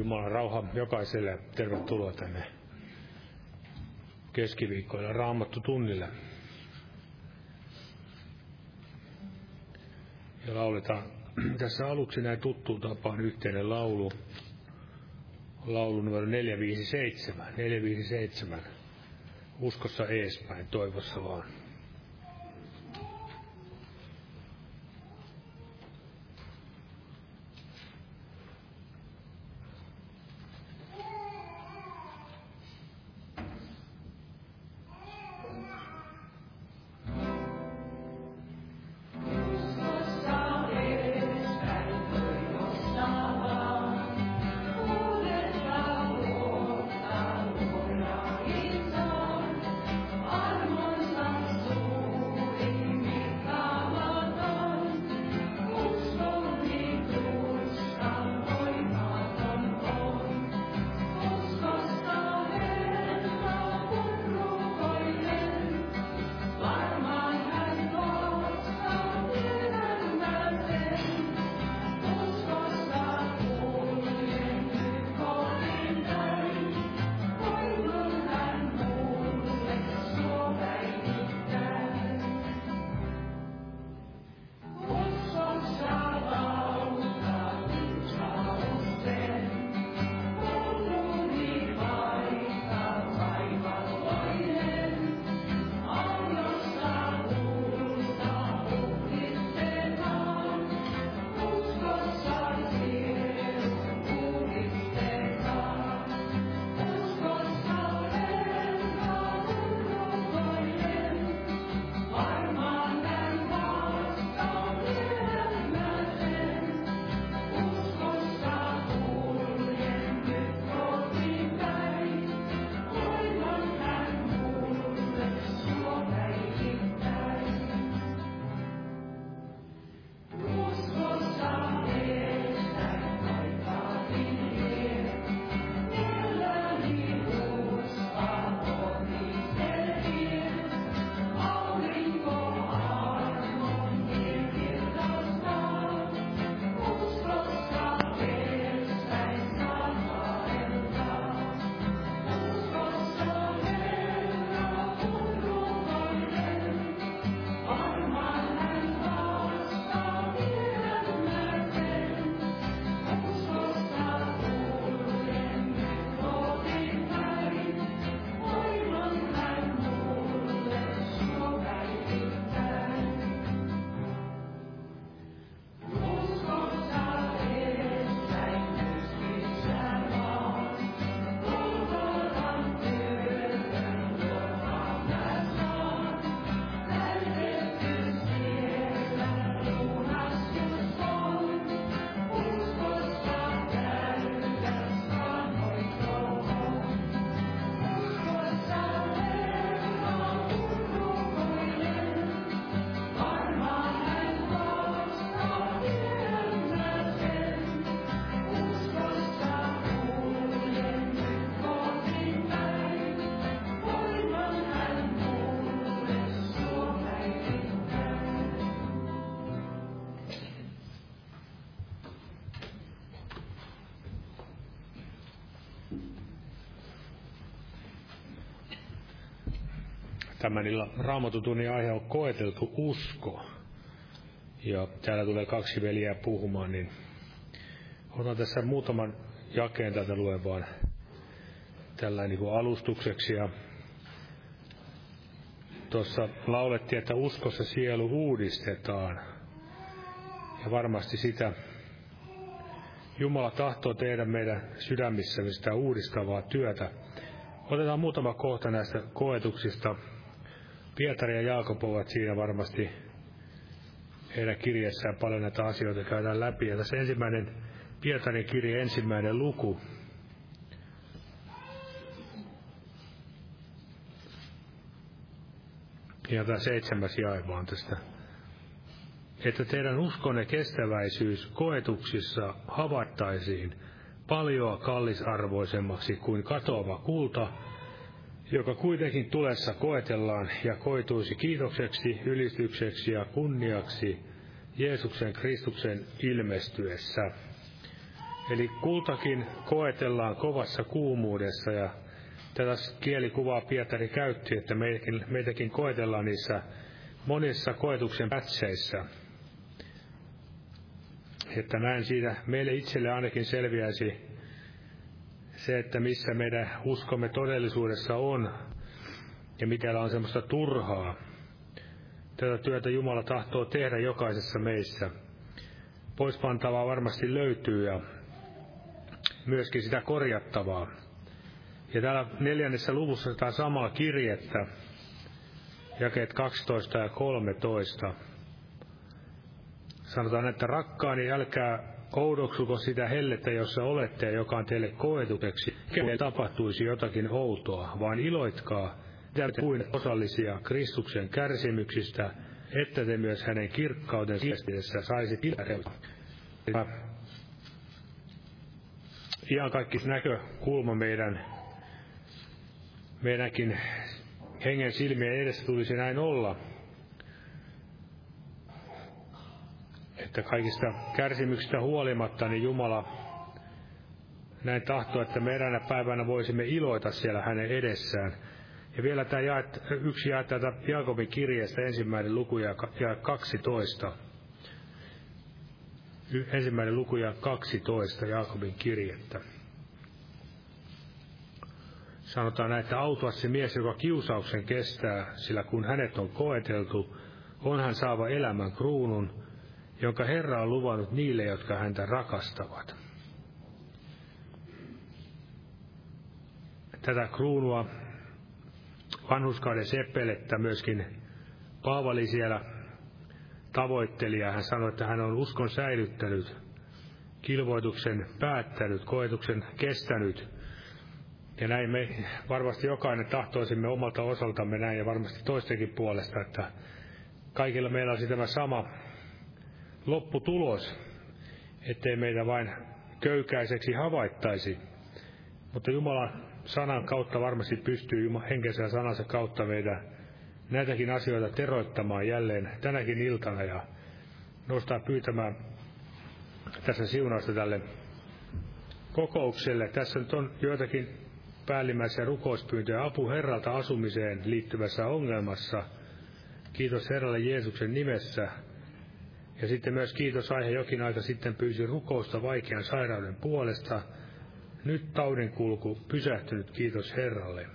Jumalan rauha jokaiselle. Tervetuloa tänne keskiviikkoilla raamattu tunnille. Ja lauletaan tässä aluksi näin tuttuun tapaan yhteinen laulu. Laulu numero 457. 457. Uskossa eespäin, toivossa vaan. Tämän illan raamatutunnin aihe on koeteltu usko. Ja täällä tulee kaksi veliä puhumaan, niin otan tässä muutaman jakeen tätä luen vaan tällä niin kuin alustukseksi. Ja tuossa laulettiin, että uskossa sielu uudistetaan. Ja varmasti sitä Jumala tahtoo tehdä meidän sydämissämme sitä uudistavaa työtä. Otetaan muutama kohta näistä koetuksista Pietari ja Jaakob ovat siinä varmasti heidän kirjassaan paljon näitä asioita käydään läpi. Ja tässä ensimmäinen Pietarin kirja, ensimmäinen luku. Ja tämä seitsemäs jae vaan tästä. Että teidän uskonne kestäväisyys koetuksissa havattaisiin paljon kallisarvoisemmaksi kuin katoava kulta, joka kuitenkin tulessa koetellaan ja koituisi kiitokseksi, ylistykseksi ja kunniaksi Jeesuksen Kristuksen ilmestyessä. Eli kultakin koetellaan kovassa kuumuudessa ja tätä kielikuvaa Pietari käytti, että meitäkin, meitäkin koetellaan niissä monissa koetuksen pätseissä. Että näin siitä meille itselle ainakin selviäisi se, että missä meidän uskomme todellisuudessa on ja mikä on semmoista turhaa. Tätä työtä Jumala tahtoo tehdä jokaisessa meissä. Poispantavaa varmasti löytyy ja myöskin sitä korjattavaa. Ja täällä neljännessä luvussa tämä samaa kirjettä, jakeet 12 ja 13. Sanotaan, että rakkaani, älkää oudoksuko sitä hellettä, jossa olette ja joka on teille koetukeksi, kelle tapahtuisi jotakin outoa, vaan iloitkaa. Kuin osallisia Kristuksen kärsimyksistä, että te myös hänen kirkkauden siestidessä saisi Ihan kaikki näkökulma meidän, meidänkin hengen silmien edessä tulisi näin olla. Että kaikista kärsimyksistä huolimatta, niin Jumala näin tahtoo, että me eräänä päivänä voisimme iloita siellä hänen edessään. Ja vielä tämä jaet, yksi jae tätä Jaakobin kirjeestä ensimmäinen luku ja, ja 12. Ensimmäinen luku ja 12 Jaakobin kirjettä. Sanotaan näin, että autua se mies, joka kiusauksen kestää, sillä kun hänet on koeteltu, on hän saava elämän kruunun, jonka Herra on luvannut niille, jotka häntä rakastavat. Tätä kruunua vanhuskauden seppelettä myöskin Paavali siellä tavoitteli ja hän sanoi, että hän on uskon säilyttänyt, kilvoituksen päättänyt, koetuksen kestänyt. Ja näin me varmasti jokainen tahtoisimme omalta osaltamme näin ja varmasti toistenkin puolesta, että kaikilla meillä olisi tämä sama lopputulos, ettei meitä vain köykäiseksi havaittaisi. Mutta Jumalan sanan kautta varmasti pystyy henkensä sanansa kautta meidän näitäkin asioita teroittamaan jälleen tänäkin iltana ja nostaa pyytämään tässä siunausta tälle kokoukselle. Tässä nyt on joitakin päällimmäisiä rukouspyyntöjä apu Herralta asumiseen liittyvässä ongelmassa. Kiitos Herralle Jeesuksen nimessä. Ja sitten myös kiitos aihe jokin aika sitten pyysi rukousta vaikean sairauden puolesta – nyt taudin kulku pysähtynyt, kiitos Herralle.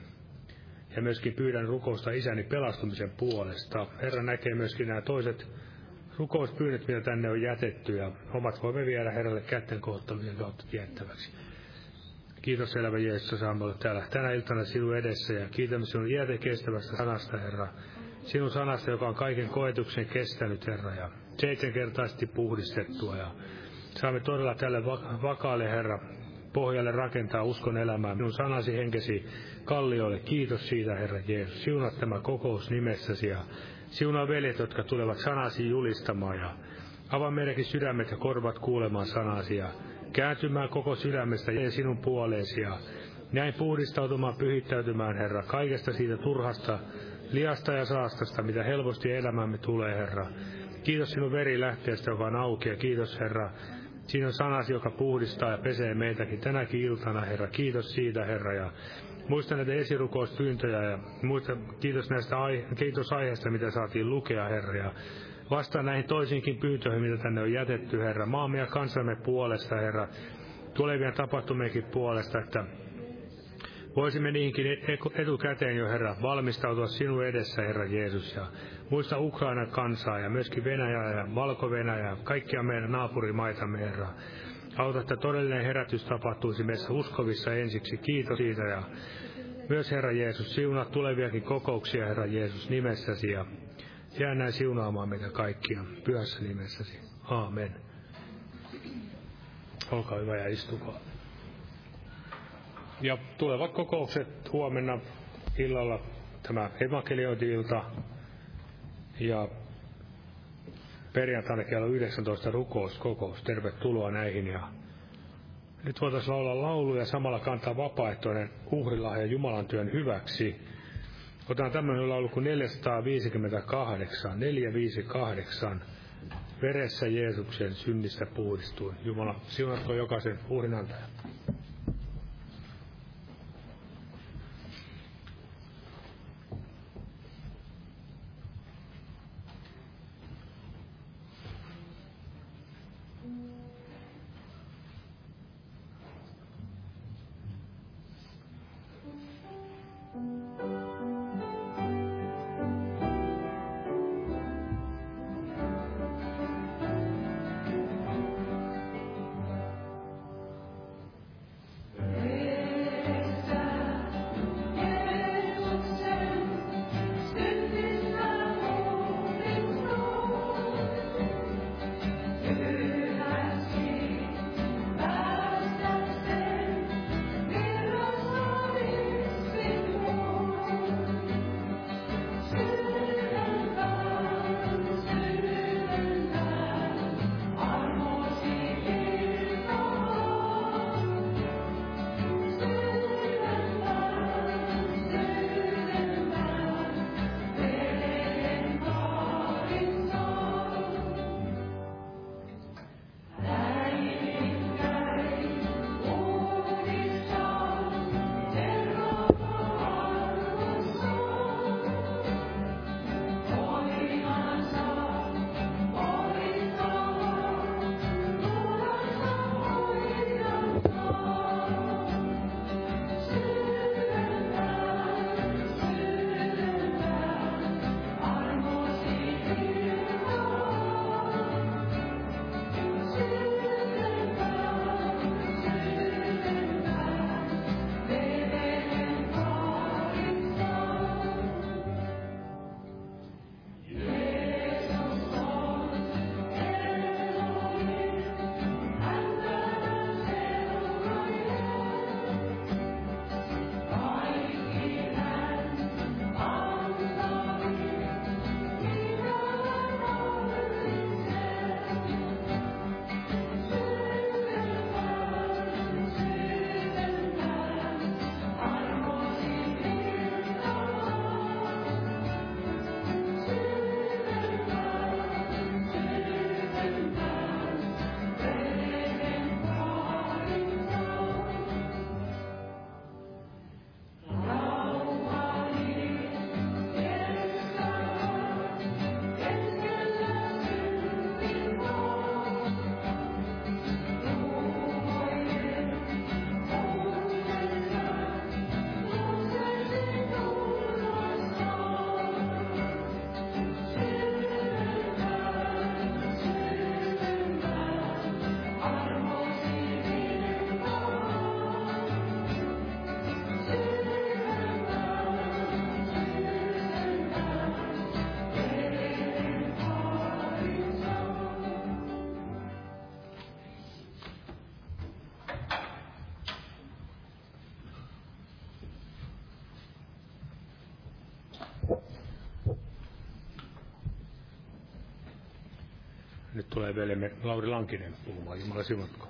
Ja myöskin pyydän rukousta isäni pelastumisen puolesta. Herra näkee myöskin nämä toiset rukouspyynnöt, mitä tänne on jätetty, ja omat voimme viedä Herralle kätten kohottamisen kautta tiettäväksi. Kiitos elävä Jeesus, saamme olla täällä tänä iltana sinun edessä, ja kiitämme sinun iäte kestävästä sanasta, Herra. Sinun sanasta, joka on kaiken koetuksen kestänyt, Herra, ja seitsemänkertaisesti puhdistettua, ja saamme todella tälle vakaalle, Herra, pohjalle rakentaa uskon elämää. Minun sanasi henkesi kallioille. Kiitos siitä, Herra Jeesus. Siunaa tämä kokous nimessäsi ja siunaa veljet, jotka tulevat sanasi julistamaan ja avaa meidänkin sydämet ja korvat kuulemaan sanasi ja kääntymään koko sydämestä ja sinun puoleesi ja näin puhdistautumaan, pyhittäytymään, Herra, kaikesta siitä turhasta, liasta ja saastasta, mitä helposti elämämme tulee, Herra. Kiitos sinun verilähteestä, joka on auki, ja kiitos, Herra, Siinä on sanasi, joka puhdistaa ja pesee meitäkin tänäkin iltana, Herra. Kiitos siitä, Herra. Ja muista näitä esirukouspyyntöjä ja muista, kiitos näistä aihe- kiitos aiheesta, mitä saatiin lukea, Herra. Ja vastaa näihin toisiinkin pyyntöihin, mitä tänne on jätetty, Herra. Maamme ja kansamme puolesta, Herra. Tulevien tapahtumienkin puolesta, että voisimme niihinkin etukäteen jo, Herra, valmistautua sinun edessä, Herra Jeesus. Ja Muista Ukrainan kansaa ja myöskin Venäjää ja Valko-Venäjää, kaikkia meidän naapurimaita, Herra. Auta, että todellinen herätys tapahtuisi meissä uskovissa ensiksi. Kiitos siitä ja myös Herra Jeesus, siunaa tuleviakin kokouksia, Herra Jeesus, nimessäsi ja jää näin siunaamaan meitä kaikkia pyhässä nimessäsi. Aamen. Olkaa hyvä ja istukaa. Ja tulevat kokoukset huomenna illalla tämä evankeliointi-ilta ja perjantaina kello 19 rukouskokous. Tervetuloa näihin ja nyt voitaisiin olla laulu ja samalla kantaa vapaaehtoinen uhrilahja Jumalan työn hyväksi. Otetaan tämmöinen laulu kuin 458, 458. veressä Jeesuksen synnistä puhdistuin. Jumala, siunatko jokaisen uhrinantajan. Veljemme Lauri Lankinen puhumaan. Jumala siunatko.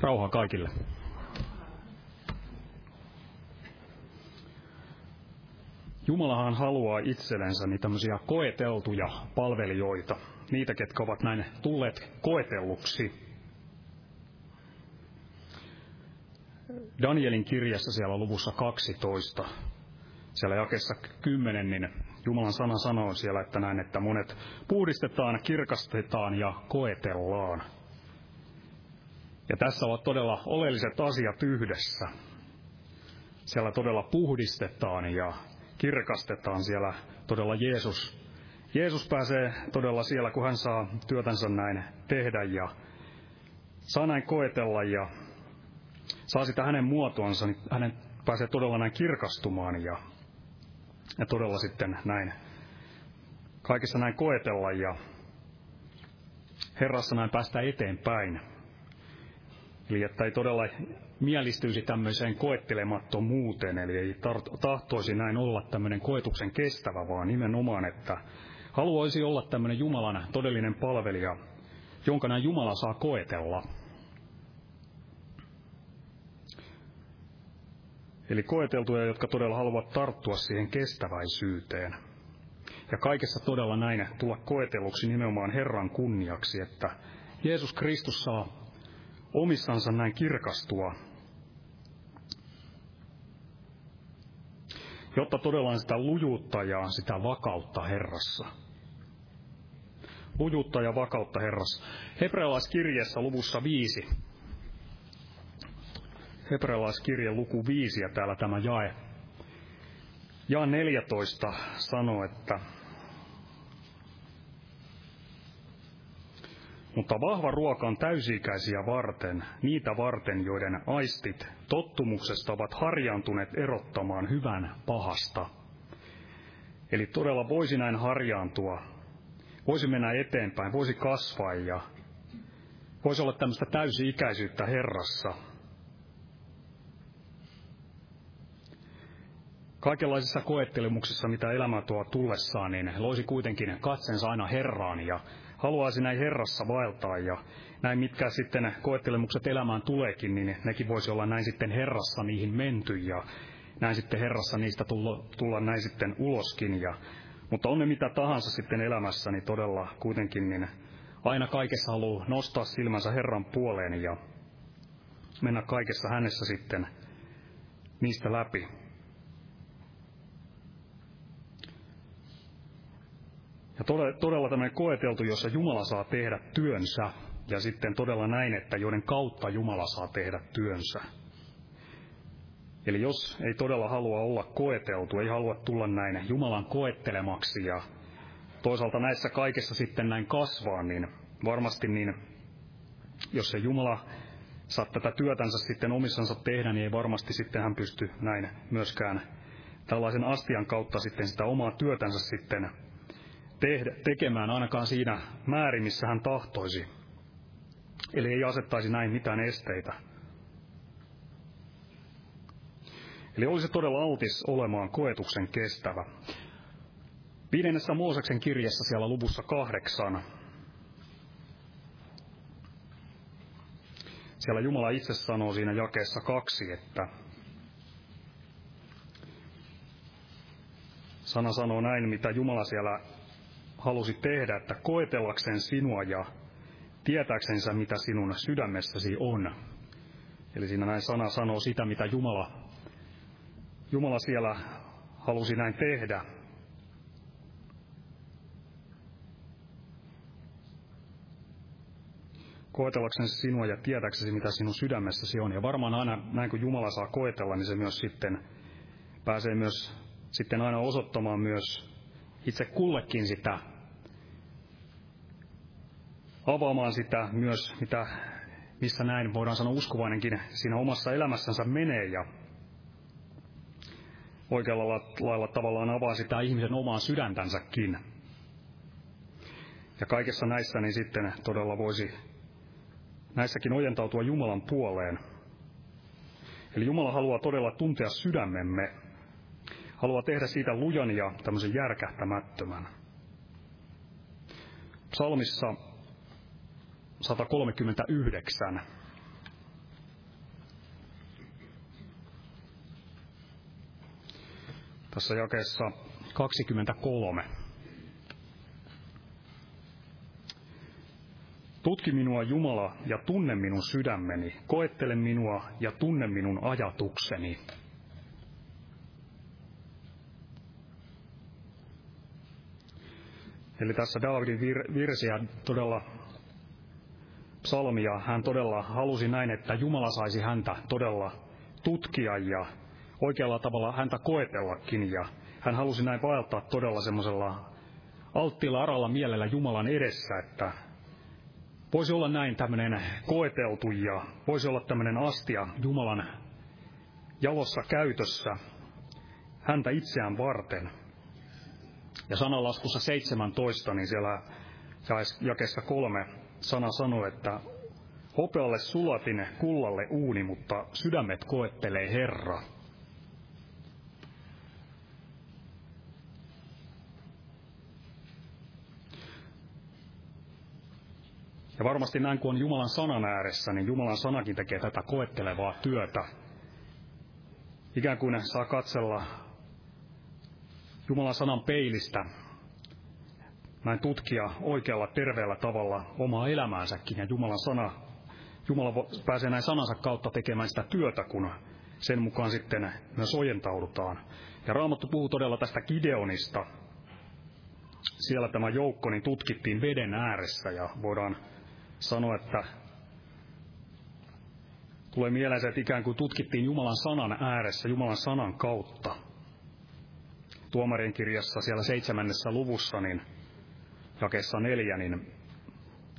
Rauha kaikille. Jumalahan haluaa itsellensä niin tämmöisiä koeteltuja palvelijoita, niitä, ketkä ovat näin tulleet koetelluksi. Danielin kirjassa siellä luvussa 12, siellä jakessa 10, niin Jumalan sana sanoo siellä, että näin, että monet puhdistetaan, kirkastetaan ja koetellaan. Ja tässä ovat todella oleelliset asiat yhdessä. Siellä todella puhdistetaan ja kirkastetaan siellä todella Jeesus. Jeesus pääsee todella siellä, kun hän saa työtänsä näin tehdä ja saa näin koetella ja saa sitä hänen muotoansa, niin hänen pääsee todella näin kirkastumaan ja ja todella sitten näin kaikessa näin koetella ja Herrassa näin päästä eteenpäin. Eli että ei todella mielistyisi tämmöiseen koettelemattomuuteen, eli ei tahtoisi näin olla tämmöinen koetuksen kestävä, vaan nimenomaan, että haluaisi olla tämmöinen Jumalan todellinen palvelija, jonka näin Jumala saa koetella. Eli koeteltuja, jotka todella haluavat tarttua siihen kestäväisyyteen. Ja kaikessa todella näin tulla koetelluksi nimenomaan Herran kunniaksi, että Jeesus Kristus saa omissansa näin kirkastua jotta todella on sitä lujuutta ja sitä vakautta Herrassa. Lujuutta ja vakautta Herrassa. Hebrealaiskirjeessä luvussa 5 hebrealaiskirjan luku 5 ja täällä tämä jae. Ja 14 sanoo, että Mutta vahva ruoka on täysiikäisiä varten, niitä varten, joiden aistit tottumuksesta ovat harjaantuneet erottamaan hyvän pahasta. Eli todella voisi näin harjaantua, voisi mennä eteenpäin, voisi kasvaa ja voisi olla tämmöistä täysi-ikäisyyttä Herrassa, Kaikenlaisissa koettelemuksissa, mitä elämä tuo tullessaan, niin loisi kuitenkin katsensa aina Herraan ja haluaisi näin Herrassa vaeltaa ja näin mitkä sitten koettelemukset elämään tuleekin, niin nekin voisi olla näin sitten Herrassa niihin menty ja näin sitten Herrassa niistä tulla, tulla näin sitten uloskin. Ja, mutta on ne mitä tahansa sitten elämässä, niin todella kuitenkin niin aina kaikessa haluaa nostaa silmänsä Herran puoleen ja mennä kaikessa hänessä sitten niistä läpi. Ja todella tämmöinen koeteltu, jossa Jumala saa tehdä työnsä, ja sitten todella näin, että joiden kautta Jumala saa tehdä työnsä. Eli jos ei todella halua olla koeteltu, ei halua tulla näin Jumalan koettelemaksi ja toisaalta näissä kaikessa sitten näin kasvaa, niin varmasti niin, jos se Jumala saa tätä työtänsä sitten omissansa tehdä, niin ei varmasti sitten hän pysty näin myöskään tällaisen astian kautta sitten sitä omaa työtänsä sitten tehdä, tekemään ainakaan siinä määrin, missä hän tahtoisi. Eli ei asettaisi näin mitään esteitä. Eli olisi todella altis olemaan koetuksen kestävä. Viidennessä Mooseksen kirjassa siellä luvussa kahdeksan. Siellä Jumala itse sanoo siinä jakeessa kaksi, että sana sanoo näin, mitä Jumala siellä halusi tehdä, että koetellakseen sinua ja tietääksensä, mitä sinun sydämessäsi on. Eli siinä näin sana sanoo sitä, mitä Jumala, Jumala siellä halusi näin tehdä. Koetellakseen sinua ja tietääksesi, mitä sinun sydämessäsi on. Ja varmaan aina näin, kun Jumala saa koetella, niin se myös sitten pääsee myös sitten aina osoittamaan myös itse kullekin sitä avaamaan sitä myös, mitä, missä näin voidaan sanoa uskovainenkin siinä omassa elämässänsä menee ja oikealla lailla tavallaan avaa sitä ihmisen omaa sydäntänsäkin. Ja kaikessa näissä niin sitten todella voisi näissäkin ojentautua Jumalan puoleen. Eli Jumala haluaa todella tuntea sydämemme, haluaa tehdä siitä lujan ja tämmöisen järkähtämättömän. Psalmissa 139. Tässä jakeessa 23. Tutki minua Jumala ja tunne minun sydämeni, koettele minua ja tunne minun ajatukseni. Eli tässä Daavidin vir- virsiä todella psalmia, hän todella halusi näin, että Jumala saisi häntä todella tutkia ja oikealla tavalla häntä koetellakin. Ja hän halusi näin vaeltaa todella semmoisella alttiilla aralla mielellä Jumalan edessä, että voisi olla näin tämmöinen koeteltu ja voisi olla tämmöinen astia Jumalan jalossa käytössä häntä itseään varten. Ja sanalaskussa 17, niin siellä jakessa kolme sana sanoo, että hopealle sulatin, kullalle uuni, mutta sydämet koettelee Herra. Ja varmasti näin, kun on Jumalan sanan ääressä, niin Jumalan sanakin tekee tätä koettelevaa työtä. Ikään kuin saa katsella Jumalan sanan peilistä näin tutkia oikealla terveellä tavalla omaa elämäänsäkin. Ja Jumalan sana, Jumala pääsee näin sanansa kautta tekemään sitä työtä, kun sen mukaan sitten myös ojentaudutaan. Ja Raamattu puhuu todella tästä Gideonista. Siellä tämä joukko niin tutkittiin veden ääressä ja voidaan sanoa, että tulee mieleen se, että ikään kuin tutkittiin Jumalan sanan ääressä, Jumalan sanan kautta. Tuomarien kirjassa siellä seitsemännessä luvussa, niin jakeessa neljä, niin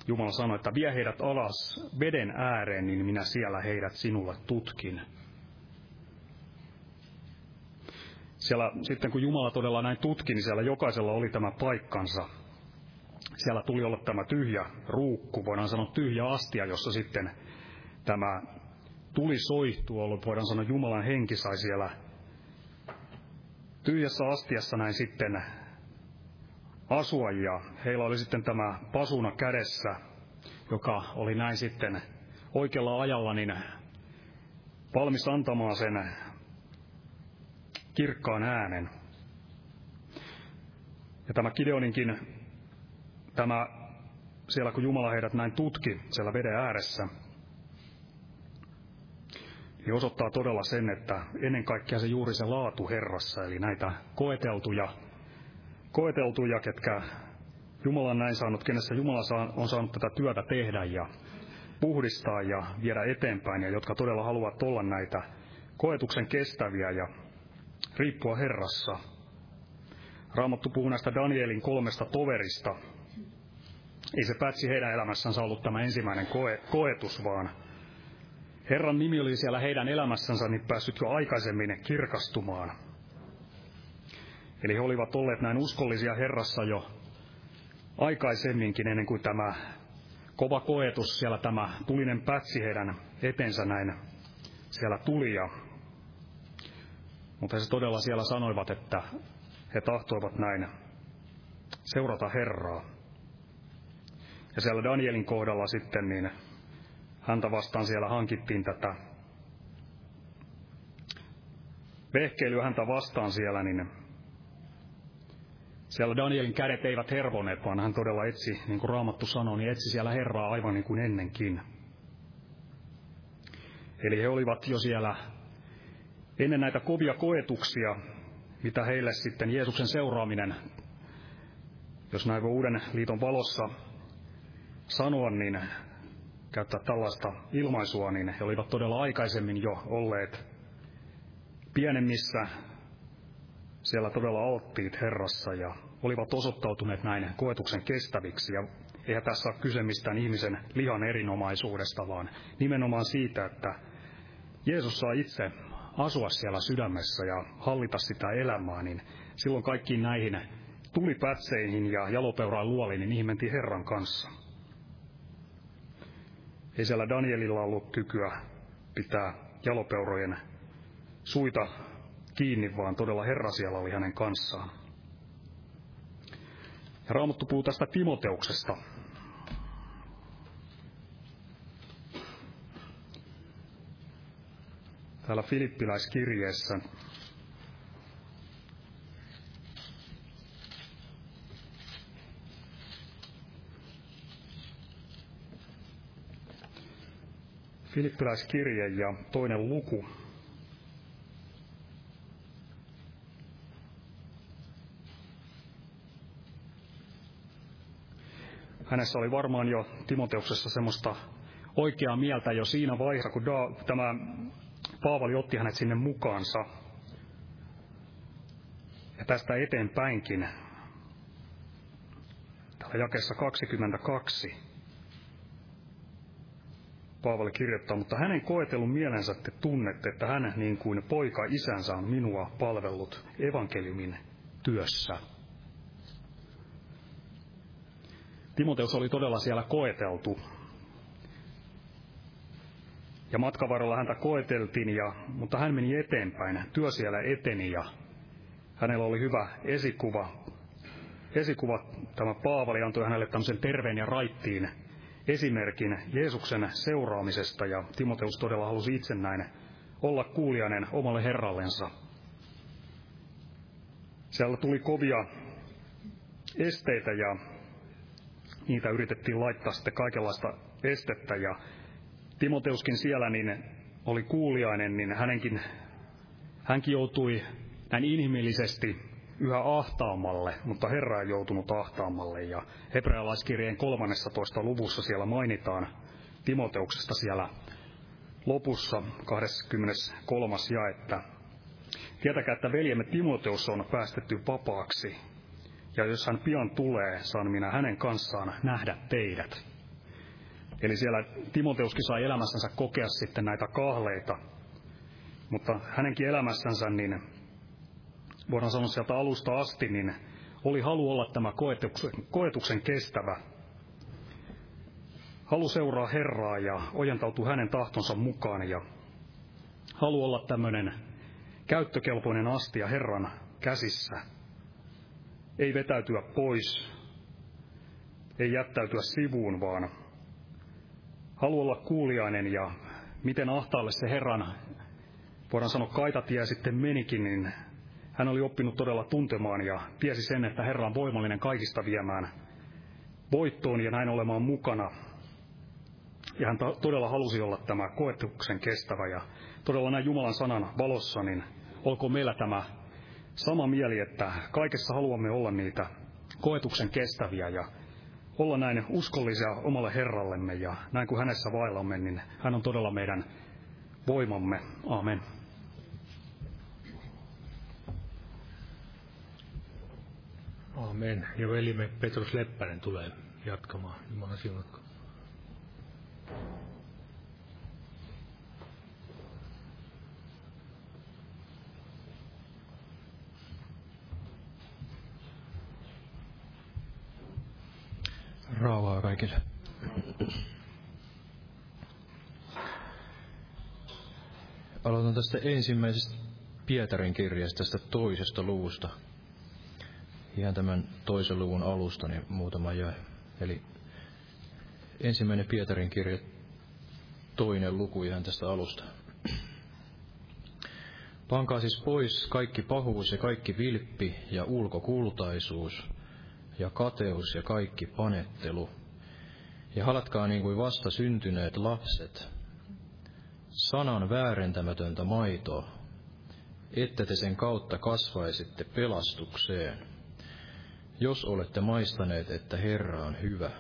Jumala sanoi, että vie heidät alas veden ääreen, niin minä siellä heidät sinulle tutkin. Siellä sitten kun Jumala todella näin tutki, niin siellä jokaisella oli tämä paikkansa. Siellä tuli olla tämä tyhjä ruukku, voidaan sanoa tyhjä astia, jossa sitten tämä tuli soihtuu ollut, voidaan sanoa Jumalan henki sai siellä tyhjässä astiassa näin sitten asua ja heillä oli sitten tämä pasuna kädessä, joka oli näin sitten oikealla ajalla niin valmis antamaan sen kirkkaan äänen. Ja tämä Kideoninkin, tämä siellä kun Jumala heidät näin tutki siellä veden ääressä, niin osoittaa todella sen, että ennen kaikkea se juuri se laatu Herrassa, eli näitä koeteltuja, koeteltuja, ketkä Jumala on näin saanut, kenessä Jumala on saanut tätä työtä tehdä ja puhdistaa ja viedä eteenpäin, ja jotka todella haluavat olla näitä koetuksen kestäviä ja riippua Herrassa. Raamattu puhuu näistä Danielin kolmesta toverista. Ei se päätsi heidän elämässänsä ollut tämä ensimmäinen koe, koetus, vaan Herran nimi oli siellä heidän elämässänsä niin päässyt jo aikaisemmin kirkastumaan. Eli he olivat olleet näin uskollisia Herrassa jo aikaisemminkin, ennen kuin tämä kova koetus, siellä tämä tulinen pätsi heidän etensä näin siellä tuli. Ja, mutta he todella siellä sanoivat, että he tahtoivat näin seurata Herraa. Ja siellä Danielin kohdalla sitten niin häntä vastaan siellä hankittiin tätä vehkeilyä häntä vastaan siellä, niin siellä Danielin kädet eivät hervoneet, vaan hän todella etsi, niin kuin Raamattu sanoi, niin etsi siellä Herraa aivan niin kuin ennenkin. Eli he olivat jo siellä ennen näitä kovia koetuksia, mitä heille sitten Jeesuksen seuraaminen, jos näin voi uuden liiton valossa sanoa, niin käyttää tällaista ilmaisua, niin he olivat todella aikaisemmin jo olleet pienemmissä, siellä todella alttiit Herrassa ja olivat osoittautuneet näin koetuksen kestäviksi. Ja eihän tässä ole kyse mistään ihmisen lihan erinomaisuudesta, vaan nimenomaan siitä, että Jeesus saa itse asua siellä sydämessä ja hallita sitä elämää, niin silloin kaikkiin näihin tulipätseihin ja jalopeuraan luoliin, niin niihin mentiin Herran kanssa. Ei siellä Danielilla ollut kykyä pitää jalopeurojen suita kiinni, vaan todella Herra siellä oli hänen kanssaan. Ja Raamattu puhuu tästä Timoteuksesta. Täällä Filippiläiskirjeessä Filippiläiskirje ja toinen luku. Hänessä oli varmaan jo Timoteuksessa semmoista oikeaa mieltä jo siinä vaiheessa, kun tämä Paavali otti hänet sinne mukaansa. Ja tästä eteenpäinkin, täällä jakessa 22, Paavali kirjoittaa, mutta hänen koetellun mielensä te tunnette, että hän niin kuin poika isänsä on minua palvellut evankeliumin työssä. Timoteus oli todella siellä koeteltu. Ja matkavarrella häntä koeteltiin, ja, mutta hän meni eteenpäin. Työ siellä eteni ja hänellä oli hyvä esikuva. Esikuva, tämä Paavali antoi hänelle tämmöisen terveen ja raittiin esimerkin Jeesuksen seuraamisesta ja Timoteus todella halusi itse näin olla kuulijainen omalle herrallensa. Siellä tuli kovia esteitä ja niitä yritettiin laittaa sitten kaikenlaista estettä ja Timoteuskin siellä niin oli kuuliainen, niin hänenkin, hänkin joutui näin inhimillisesti yhä ahtaammalle, mutta Herra ei joutunut ahtaammalle. Ja hebrealaiskirjeen 13. luvussa siellä mainitaan Timoteuksesta siellä lopussa 23. ja että Tietäkää, että veljemme Timoteus on päästetty vapaaksi, ja jos hän pian tulee, saan minä hänen kanssaan nähdä teidät. Eli siellä Timoteuskin sai elämässänsä kokea sitten näitä kahleita, mutta hänenkin elämässänsä, niin voidaan sanoa sieltä alusta asti, niin oli halu olla tämä koetuksen, koetuksen kestävä. Halu seuraa Herraa ja ojentautuu hänen tahtonsa mukaan ja halu olla tämmöinen käyttökelpoinen astia Herran käsissä. Ei vetäytyä pois, ei jättäytyä sivuun, vaan halu olla kuuliainen ja miten ahtaalle se Herran, voidaan sanoa kaitatie sitten menikin, niin hän oli oppinut todella tuntemaan ja tiesi sen, että Herra on voimallinen kaikista viemään voittoon ja näin olemaan mukana. Ja hän todella halusi olla tämä koetuksen kestävä ja todella näin Jumalan sanan valossa, niin olkoon meillä tämä sama mieli, että kaikessa haluamme olla niitä koetuksen kestäviä ja olla näin uskollisia omalle Herrallemme ja näin kuin hänessä vaillamme, niin hän on todella meidän voimamme. Amen. Amen. Ja velimme Petrus Leppänen tulee jatkamaan. Jumala siunatko. Rauhaa kaikille. Aloitan tästä ensimmäisestä Pietarin kirjasta, tästä toisesta luvusta. Ihan tämän toisen luvun alusta, niin muutama jäi. Eli ensimmäinen Pietarin kirja, toinen luku ihan tästä alusta. Pankaa siis pois kaikki pahuus ja kaikki vilppi ja ulkokultaisuus – ja kateus ja kaikki panettelu. Ja halatkaa niin kuin vasta syntyneet lapset, sanan väärentämätöntä maitoa, että te sen kautta kasvaisitte pelastukseen, jos olette maistaneet, että Herra on hyvä.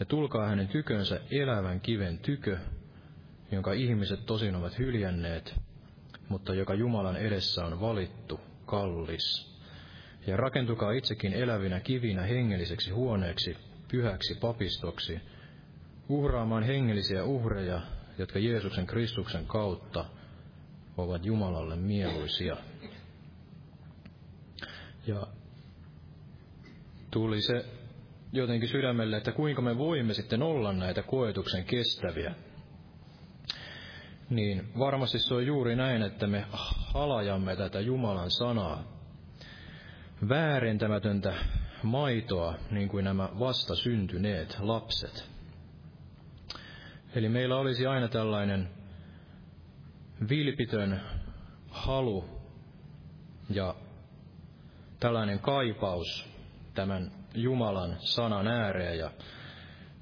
Ja tulkaa hänen tykönsä elävän kiven tykö, jonka ihmiset tosin ovat hyljänneet, mutta joka Jumalan edessä on valittu, kallis ja rakentukaa itsekin elävinä kivinä hengelliseksi huoneeksi, pyhäksi papistoksi, uhraamaan hengellisiä uhreja, jotka Jeesuksen Kristuksen kautta ovat Jumalalle mieluisia. Ja tuli se jotenkin sydämelle, että kuinka me voimme sitten olla näitä koetuksen kestäviä. Niin varmasti se on juuri näin, että me halajamme tätä Jumalan sanaa väärentämätöntä maitoa, niin kuin nämä vastasyntyneet lapset. Eli meillä olisi aina tällainen vilpitön halu ja tällainen kaipaus tämän Jumalan sanan ääreen. Ja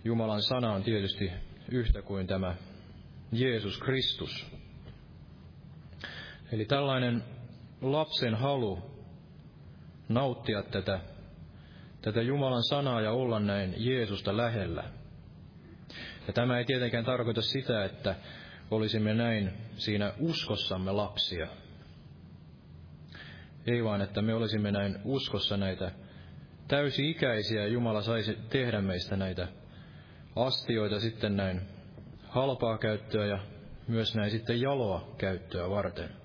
Jumalan sana on tietysti yhtä kuin tämä Jeesus Kristus. Eli tällainen lapsen halu nauttia tätä, tätä Jumalan sanaa ja olla näin Jeesusta lähellä. Ja tämä ei tietenkään tarkoita sitä, että olisimme näin siinä uskossamme lapsia. Ei vaan, että me olisimme näin uskossa näitä täysi-ikäisiä Jumala saisi tehdä meistä näitä astioita sitten näin halpaa käyttöä ja myös näin sitten jaloa käyttöä varten.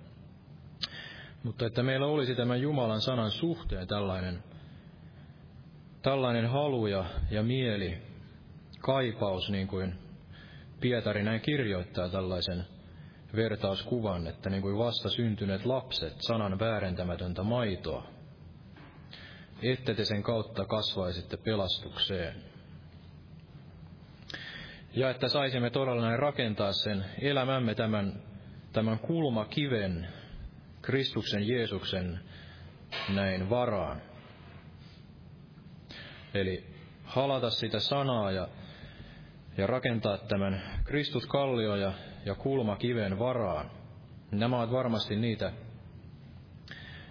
Mutta että meillä olisi tämän Jumalan sanan suhteen tällainen, tällainen halu ja, ja mieli, kaipaus, niin kuin Pietari näin kirjoittaa tällaisen vertauskuvan, että niin kuin vasta syntyneet lapset, sanan väärentämätöntä maitoa, ette te sen kautta kasvaisitte pelastukseen. Ja että saisimme todella näin rakentaa sen elämämme tämän, tämän kulmakiven, Kristuksen Jeesuksen näin varaan. Eli halata sitä sanaa ja, ja rakentaa tämän Kristuskallio ja, ja kulmakiven varaan. Nämä ovat varmasti niitä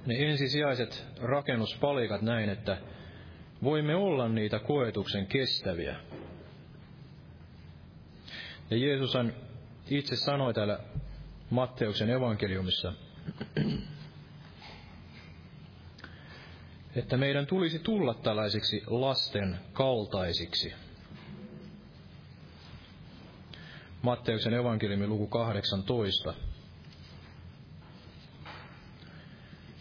ne ensisijaiset rakennuspalikat näin, että voimme olla niitä koetuksen kestäviä. Ja Jeesushan itse sanoi täällä Matteuksen evankeliumissa, että meidän tulisi tulla tällaisiksi lasten kaltaisiksi. Matteuksen evankeliumi luku 18.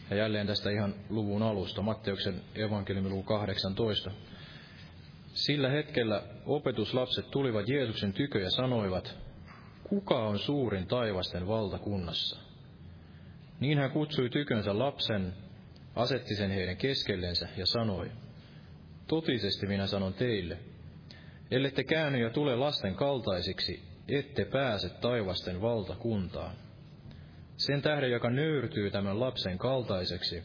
Ja jälleen tästä ihan luvun alusta, Matteuksen evankeliumi luku 18. Sillä hetkellä opetuslapset tulivat Jeesuksen tykö ja sanoivat, kuka on suurin taivasten valtakunnassa? Niin hän kutsui tykönsä lapsen, asetti sen heidän keskellensä ja sanoi, Totisesti minä sanon teille, ellette käänny ja tule lasten kaltaisiksi, ette pääse taivasten valtakuntaan. Sen tähden, joka nöyrtyy tämän lapsen kaltaiseksi,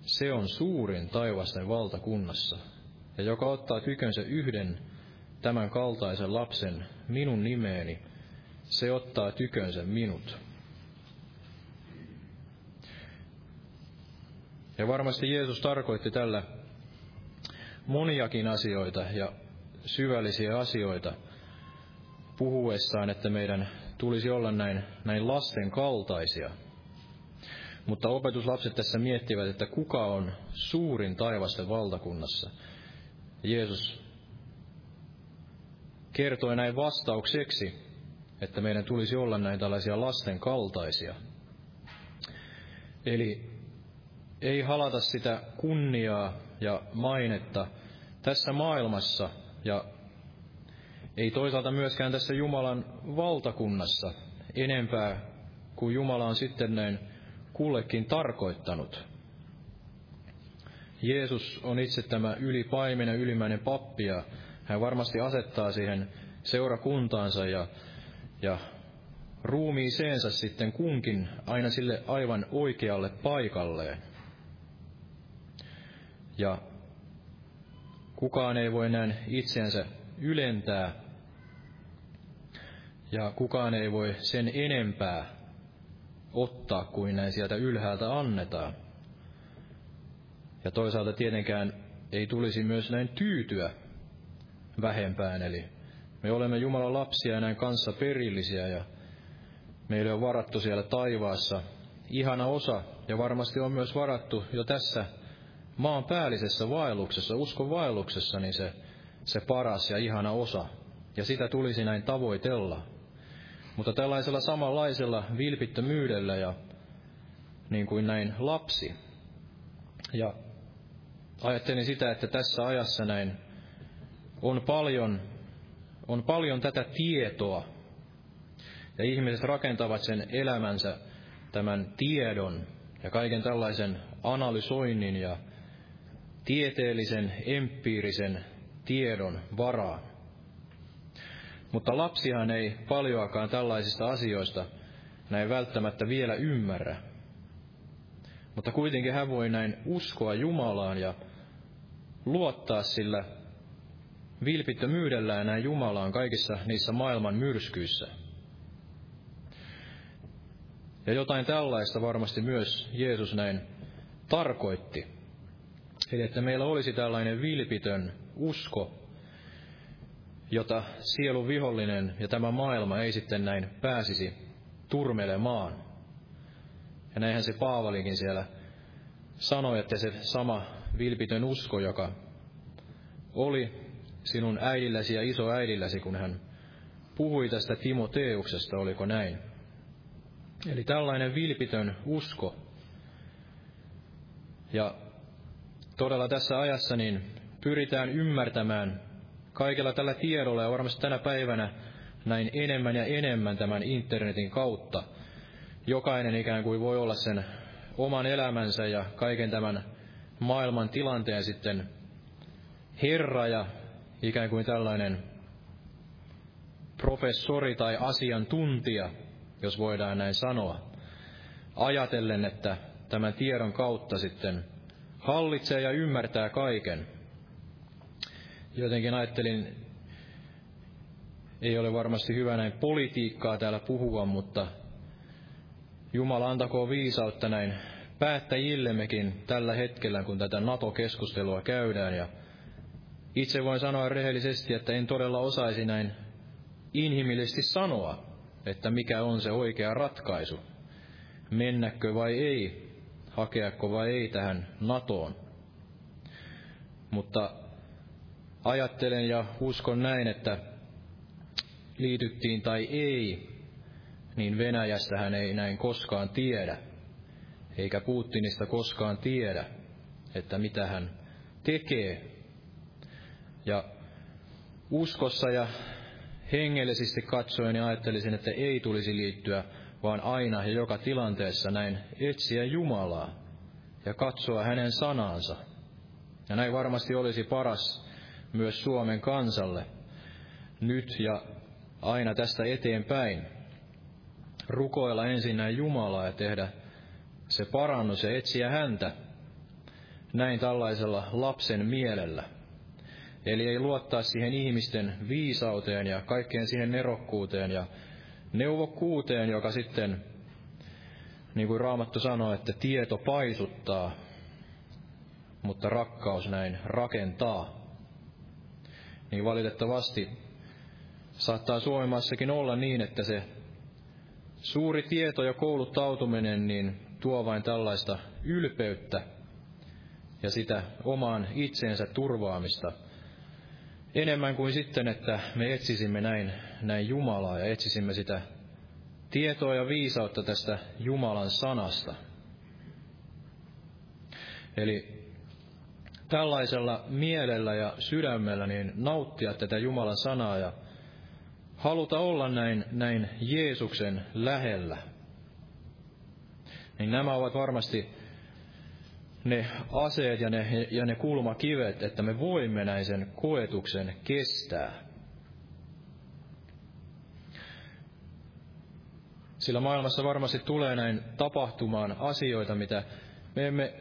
se on suurin taivasten valtakunnassa. Ja joka ottaa tykönsä yhden tämän kaltaisen lapsen minun nimeeni, se ottaa tykönsä minut. Ja varmasti Jeesus tarkoitti tällä moniakin asioita ja syvällisiä asioita puhuessaan, että meidän tulisi olla näin, näin lasten kaltaisia. Mutta opetuslapset tässä miettivät, että kuka on suurin taivasten valtakunnassa. Jeesus kertoi näin vastaukseksi, että meidän tulisi olla näin tällaisia lasten kaltaisia. Eli ei halata sitä kunniaa ja mainetta tässä maailmassa ja ei toisaalta myöskään tässä Jumalan valtakunnassa enempää kuin Jumala on sitten näin kullekin tarkoittanut. Jeesus on itse tämä ylipaimenen ylimäinen pappi ja hän varmasti asettaa siihen seurakuntaansa ja, ja ruumiiseensa sitten kunkin aina sille aivan oikealle paikalleen. Ja kukaan ei voi näin itseänsä ylentää ja kukaan ei voi sen enempää ottaa kuin näin sieltä ylhäältä annetaan. Ja toisaalta tietenkään ei tulisi myös näin tyytyä vähempään, eli me olemme Jumalan lapsia ja näin kanssa perillisiä ja meille on varattu siellä taivaassa ihana osa ja varmasti on myös varattu jo tässä maan päällisessä vaelluksessa, uskon vaelluksessa, niin se, se paras ja ihana osa. Ja sitä tulisi näin tavoitella. Mutta tällaisella samanlaisella vilpittömyydellä ja niin kuin näin lapsi. Ja ajattelin sitä, että tässä ajassa näin on paljon, on paljon tätä tietoa. Ja ihmiset rakentavat sen elämänsä tämän tiedon ja kaiken tällaisen analysoinnin ja tieteellisen, empiirisen tiedon varaan. Mutta lapsihan ei paljoakaan tällaisista asioista näin välttämättä vielä ymmärrä. Mutta kuitenkin hän voi näin uskoa Jumalaan ja luottaa sillä vilpittömyydellään näin Jumalaan kaikissa niissä maailman myrskyissä. Ja jotain tällaista varmasti myös Jeesus näin tarkoitti. Eli että meillä olisi tällainen vilpitön usko jota sielun vihollinen ja tämä maailma ei sitten näin pääsisi turmelemaan. Ja näinhän se Paavalikin siellä sanoi, että se sama vilpitön usko, joka oli sinun äidilläsi ja isoäidilläsi, kun hän puhui tästä Timoteuksesta, oliko näin? Eli tällainen vilpitön usko. Ja todella tässä ajassa niin pyritään ymmärtämään kaikella tällä tiedolla ja varmasti tänä päivänä näin enemmän ja enemmän tämän internetin kautta. Jokainen ikään kuin voi olla sen oman elämänsä ja kaiken tämän maailman tilanteen sitten herra ja ikään kuin tällainen professori tai asiantuntija, jos voidaan näin sanoa, ajatellen, että tämän tiedon kautta sitten hallitsee ja ymmärtää kaiken. jotenkin ajattelin, ei ole varmasti hyvä näin politiikkaa täällä puhua, mutta Jumala antakoon viisautta näin päättäjillemmekin tällä hetkellä, kun tätä NATO-keskustelua käydään. Ja itse voin sanoa rehellisesti, että en todella osaisi näin inhimillisesti sanoa, että mikä on se oikea ratkaisu. Mennäkö vai ei, hakeako vai ei tähän NATOon. Mutta ajattelen ja uskon näin, että liityttiin tai ei, niin Venäjästähän ei näin koskaan tiedä, eikä Putinista koskaan tiedä, että mitä hän tekee. Ja uskossa ja hengellisesti katsoen niin ajattelisin, että ei tulisi liittyä, vaan aina ja joka tilanteessa näin etsiä Jumalaa ja katsoa hänen sanansa. Ja näin varmasti olisi paras myös Suomen kansalle nyt ja aina tästä eteenpäin. Rukoilla ensin näin Jumalaa ja tehdä se parannus ja etsiä häntä näin tällaisella lapsen mielellä. Eli ei luottaa siihen ihmisten viisauteen ja kaikkeen siihen nerokkuuteen ja neuvokkuuteen, joka sitten, niin kuin Raamattu sanoo, että tieto paisuttaa, mutta rakkaus näin rakentaa. Niin valitettavasti saattaa Suomessakin olla niin, että se suuri tieto ja kouluttautuminen niin tuo vain tällaista ylpeyttä ja sitä omaan itseensä turvaamista – enemmän kuin sitten, että me etsisimme näin, näin Jumalaa ja etsisimme sitä tietoa ja viisautta tästä Jumalan sanasta. Eli tällaisella mielellä ja sydämellä niin nauttia tätä Jumalan sanaa ja haluta olla näin, näin Jeesuksen lähellä. Niin nämä ovat varmasti ne aseet ja ne, ja ne kulmakivet, että me voimme näin sen koetuksen kestää. Sillä maailmassa varmasti tulee näin tapahtumaan asioita, mitä me emme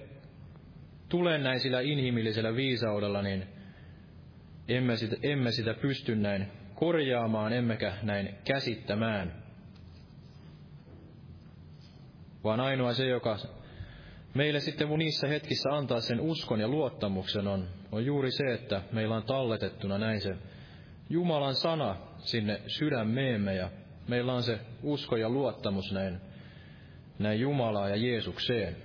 tule näin sillä inhimillisellä viisaudella, niin emme sitä, emme sitä pysty näin korjaamaan, emmekä näin käsittämään. Vaan ainoa se, joka meille sitten niissä hetkissä antaa sen uskon ja luottamuksen on, on juuri se, että meillä on talletettuna näin se Jumalan sana sinne sydämeemme ja meillä on se usko ja luottamus näin, näin Jumalaa ja Jeesukseen.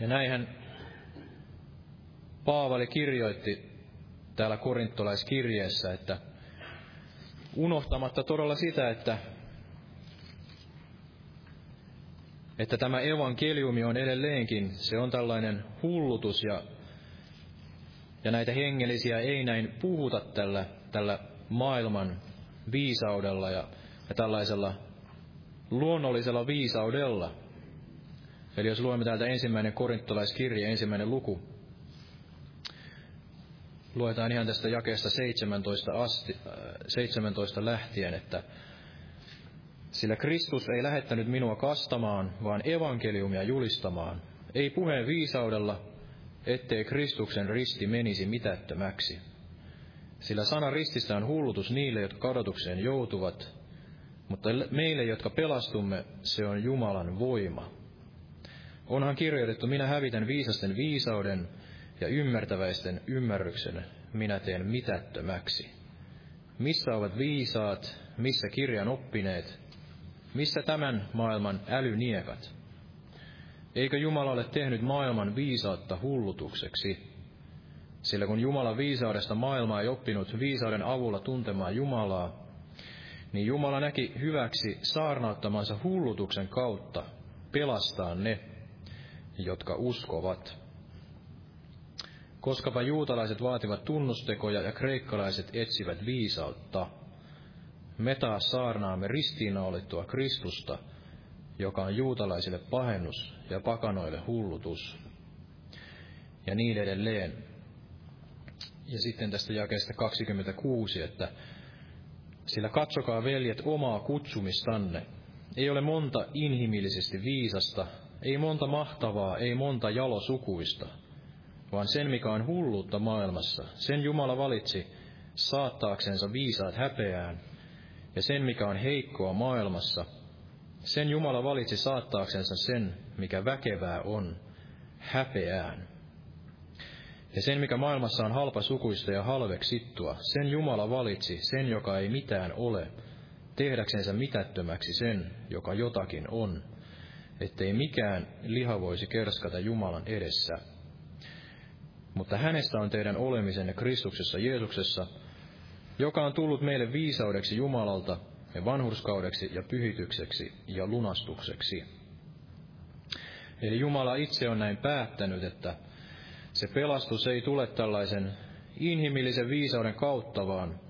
Ja näinhän Paavali kirjoitti täällä korintolaiskirjeessä, että unohtamatta todella sitä, että että tämä evankeliumi on edelleenkin, se on tällainen hullutus ja, ja näitä hengellisiä ei näin puhuta tällä, tällä maailman viisaudella ja, ja tällaisella luonnollisella viisaudella. Eli jos luemme täältä ensimmäinen korintolaiskirja, ensimmäinen luku, luetaan ihan tästä jakeesta 17, asti, 17 äh, lähtien, että sillä Kristus ei lähettänyt minua kastamaan, vaan evankeliumia julistamaan. Ei puheen viisaudella, ettei Kristuksen risti menisi mitättömäksi. Sillä sana rististä on hullutus niille, jotka kadotukseen joutuvat, mutta meille, jotka pelastumme, se on Jumalan voima. Onhan kirjoitettu, minä hävitän viisasten viisauden ja ymmärtäväisten ymmärryksen, minä teen mitättömäksi. Missä ovat viisaat, missä kirjan oppineet, missä tämän maailman älyniekat? Eikö Jumala ole tehnyt maailman viisautta hullutukseksi? Sillä kun Jumala viisaudesta maailmaa ei oppinut viisauden avulla tuntemaan Jumalaa, niin Jumala näki hyväksi saarnauttamansa hullutuksen kautta pelastaa ne, jotka uskovat. Koskapa juutalaiset vaativat tunnustekoja ja kreikkalaiset etsivät viisautta – me taas saarnaamme ristiinnaulittua Kristusta, joka on juutalaisille pahennus ja pakanoille hullutus. Ja niin edelleen. Ja sitten tästä jakeesta 26, että sillä katsokaa veljet omaa kutsumistanne. Ei ole monta inhimillisesti viisasta, ei monta mahtavaa, ei monta jalosukuista, vaan sen, mikä on hulluutta maailmassa. Sen Jumala valitsi saattaaksensa viisaat häpeään, ja sen, mikä on heikkoa maailmassa, sen Jumala valitsi saattaaksensa sen, mikä väkevää on, häpeään. Ja sen, mikä maailmassa on halpa sukuista ja halveksittua, sen Jumala valitsi, sen, joka ei mitään ole, tehdäksensä mitättömäksi sen, joka jotakin on, ettei mikään liha voisi kerskata Jumalan edessä. Mutta hänestä on teidän olemisenne Kristuksessa Jeesuksessa, joka on tullut meille viisaudeksi Jumalalta ja vanhurskaudeksi ja pyhitykseksi ja lunastukseksi. Eli Jumala itse on näin päättänyt, että se pelastus ei tule tällaisen inhimillisen viisauden kautta, vaan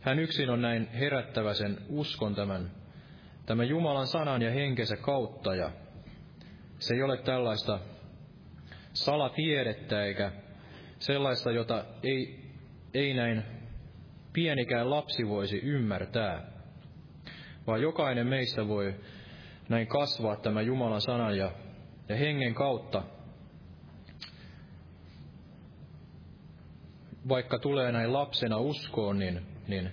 hän yksin on näin herättävä sen uskon tämän, tämän Jumalan sanan ja henkensä kautta, ja se ei ole tällaista salatiedettä eikä sellaista, jota ei, ei näin pienikään lapsi voisi ymmärtää, vaan jokainen meistä voi näin kasvaa tämän Jumalan sanan ja, ja hengen kautta. Vaikka tulee näin lapsena uskoon, niin, niin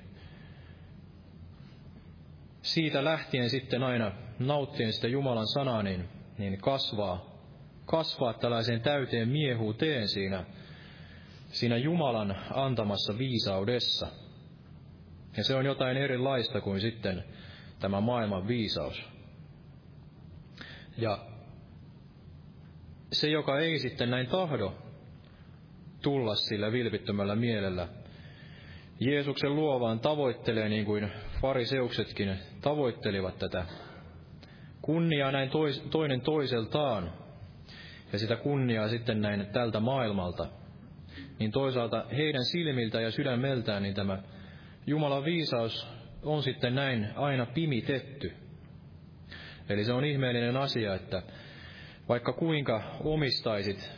siitä lähtien sitten aina nauttien sitä Jumalan sanaa, niin, niin kasvaa, kasvaa tällaiseen täyteen miehuuteen siinä, siinä Jumalan antamassa viisaudessa. Ja se on jotain erilaista kuin sitten tämä maailman viisaus. Ja se, joka ei sitten näin tahdo tulla sillä vilpittömällä mielellä Jeesuksen luovaan tavoittelee, niin kuin fariseuksetkin tavoittelivat tätä kunniaa näin tois, toinen toiseltaan, ja sitä kunniaa sitten näin tältä maailmalta, niin toisaalta heidän silmiltä ja sydämeltään niin tämä Jumalan viisaus on sitten näin aina pimitetty. Eli se on ihmeellinen asia, että vaikka kuinka omistaisit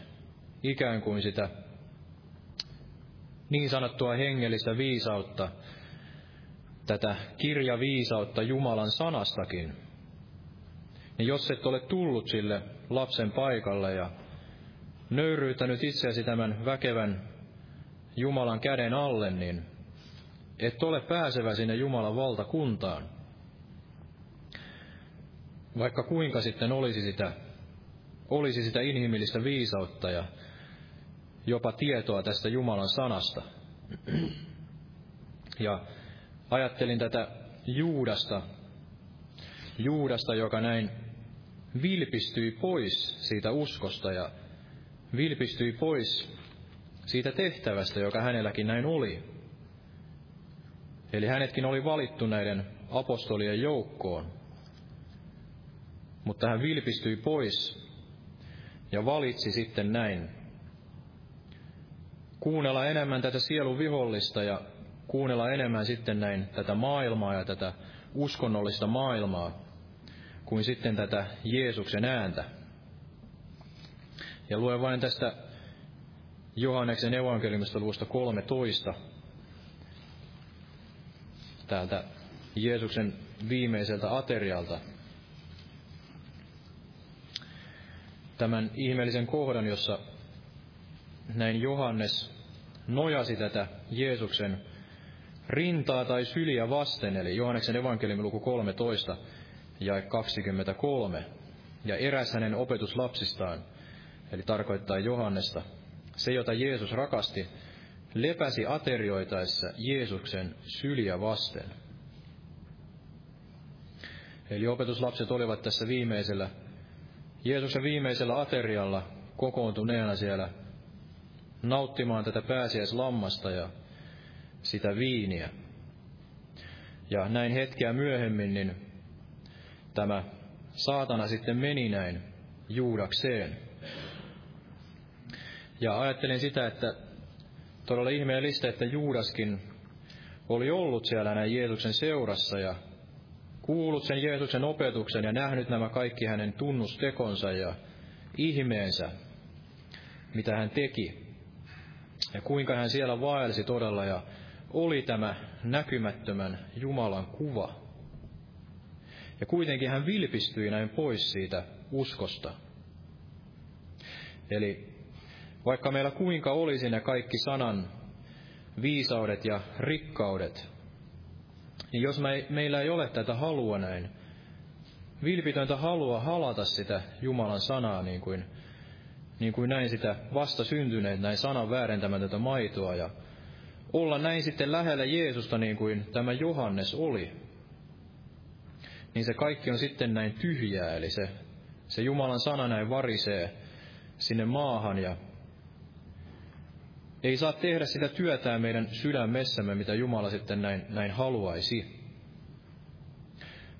ikään kuin sitä niin sanottua hengellistä viisautta, tätä kirjaviisautta Jumalan sanastakin, niin jos et ole tullut sille lapsen paikalle ja nöyryytänyt itseäsi tämän väkevän Jumalan käden alle, niin et ole pääsevä sinne Jumalan valtakuntaan. Vaikka kuinka sitten olisi sitä, olisi sitä inhimillistä viisautta ja jopa tietoa tästä Jumalan sanasta. Ja ajattelin tätä Juudasta, Juudasta, joka näin vilpistyi pois siitä uskosta ja vilpistyi pois siitä tehtävästä, joka hänelläkin näin oli. Eli hänetkin oli valittu näiden apostolien joukkoon. Mutta hän vilpistyi pois ja valitsi sitten näin kuunnella enemmän tätä sielun vihollista ja kuunnella enemmän sitten näin tätä maailmaa ja tätä uskonnollista maailmaa kuin sitten tätä Jeesuksen ääntä. Ja luen vain tästä Johanneksen evankeliumista luvusta 13, täältä Jeesuksen viimeiseltä aterialta. Tämän ihmeellisen kohdan, jossa näin Johannes nojasi tätä Jeesuksen rintaa tai syliä vasten, eli Johanneksen evankeliumin luku 13 ja 23. Ja eräs hänen opetuslapsistaan, eli tarkoittaa Johannesta, se jota Jeesus rakasti, lepäsi aterioitaessa Jeesuksen syliä vasten. Eli opetuslapset olivat tässä viimeisellä, Jeesuksen viimeisellä aterialla kokoontuneena siellä nauttimaan tätä pääsiäislammasta ja sitä viiniä. Ja näin hetkeä myöhemmin, niin tämä saatana sitten meni näin juudakseen. Ja ajattelin sitä, että todella ihmeellistä, että Juudaskin oli ollut siellä näin Jeesuksen seurassa ja kuullut sen Jeesuksen opetuksen ja nähnyt nämä kaikki hänen tunnustekonsa ja ihmeensä, mitä hän teki ja kuinka hän siellä vaelsi todella ja oli tämä näkymättömän Jumalan kuva. Ja kuitenkin hän vilpistyi näin pois siitä uskosta. Eli vaikka meillä kuinka olisi ne kaikki sanan viisaudet ja rikkaudet, niin jos me, meillä ei ole tätä halua näin, vilpitöntä halua halata sitä Jumalan sanaa niin kuin, niin kuin näin sitä vasta syntyneet, näin sanan väärentämätöntä maitoa ja olla näin sitten lähellä Jeesusta niin kuin tämä Johannes oli, niin se kaikki on sitten näin tyhjää, eli se, se Jumalan sana näin varisee sinne maahan ja ei saa tehdä sitä työtään meidän sydämessämme, mitä Jumala sitten näin, näin haluaisi.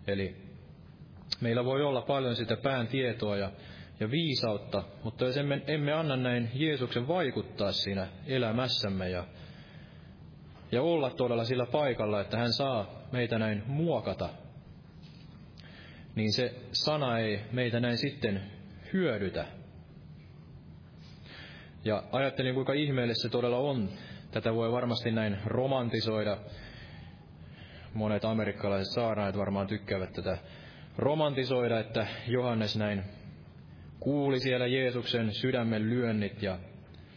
Eli meillä voi olla paljon sitä pään tietoa ja, ja viisautta, mutta jos emme, emme anna näin Jeesuksen vaikuttaa siinä elämässämme ja, ja olla todella sillä paikalla, että hän saa meitä näin muokata, niin se sana ei meitä näin sitten hyödytä. Ja ajattelin, kuinka ihmeellistä se todella on. Tätä voi varmasti näin romantisoida. Monet amerikkalaiset saarnaajat varmaan tykkäävät tätä romantisoida, että Johannes näin kuuli siellä Jeesuksen sydämen lyönnit ja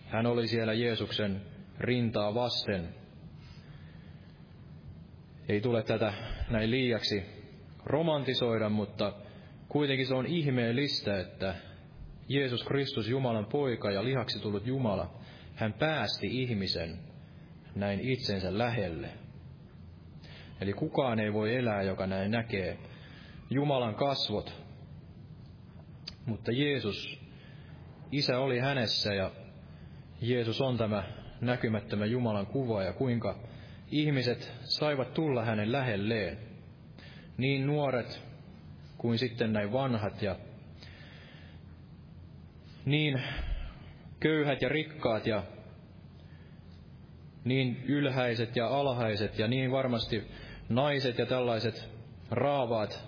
hän oli siellä Jeesuksen rintaa vasten. Ei tule tätä näin liiaksi romantisoida, mutta kuitenkin se on ihmeellistä, että Jeesus Kristus, Jumalan poika ja lihaksi tullut Jumala, hän päästi ihmisen näin itsensä lähelle. Eli kukaan ei voi elää, joka näin näkee Jumalan kasvot. Mutta Jeesus, Isä oli hänessä ja Jeesus on tämä näkymättömä Jumalan kuva ja kuinka ihmiset saivat tulla hänen lähelleen. Niin nuoret kuin sitten näin vanhat ja niin köyhät ja rikkaat ja niin ylhäiset ja alhaiset ja niin varmasti naiset ja tällaiset raavaat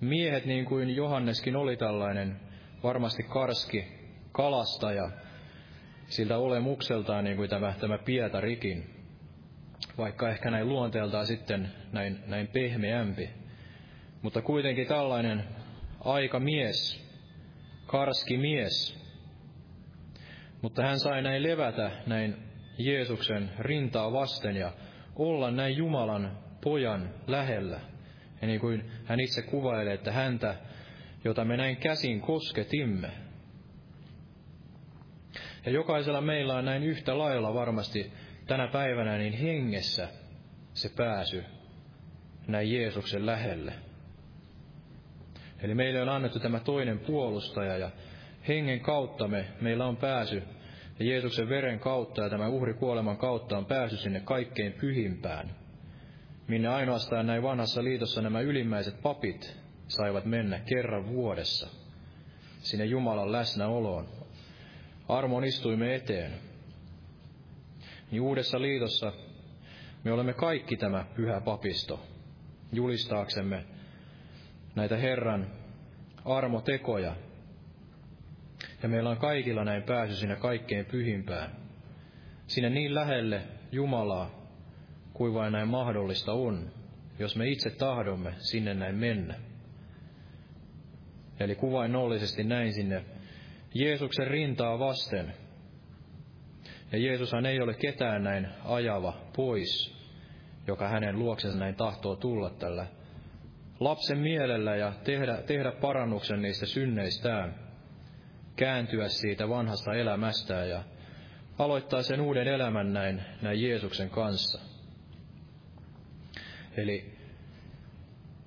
miehet, niin kuin Johanneskin oli tällainen varmasti karski kalastaja, siltä olemukseltaan niin kuin tämä, tämä Pietarikin, vaikka ehkä näin luonteeltaan sitten näin, näin pehmeämpi. Mutta kuitenkin tällainen aika mies, karski mies. Mutta hän sai näin levätä näin Jeesuksen rintaa vasten ja olla näin Jumalan pojan lähellä. Ja niin kuin hän itse kuvailee, että häntä, jota me näin käsin kosketimme. Ja jokaisella meillä on näin yhtä lailla varmasti tänä päivänä niin hengessä se pääsy näin Jeesuksen lähelle. Eli meille on annettu tämä toinen puolustaja ja hengen kautta me, meillä on pääsy ja Jeesuksen veren kautta ja tämän uhrikuoleman kautta on pääsy sinne kaikkein pyhimpään, minne ainoastaan näin vanhassa liitossa nämä ylimmäiset papit saivat mennä kerran vuodessa sinne Jumalan läsnäoloon, armon istuimme eteen. Niin uudessa liitossa me olemme kaikki tämä pyhä papisto, julistaaksemme näitä Herran armotekoja. Ja meillä on kaikilla näin pääsy sinne kaikkein pyhimpään. Sinne niin lähelle Jumalaa, kuin vain näin mahdollista on, jos me itse tahdomme sinne näin mennä. Eli kuvainnollisesti näin sinne Jeesuksen rintaa vasten. Ja Jeesushan ei ole ketään näin ajava pois, joka hänen luoksensa näin tahtoo tulla tällä lapsen mielellä ja tehdä, tehdä parannuksen niistä synneistään, kääntyä siitä vanhasta elämästään ja aloittaa sen uuden elämän näin, näin Jeesuksen kanssa. Eli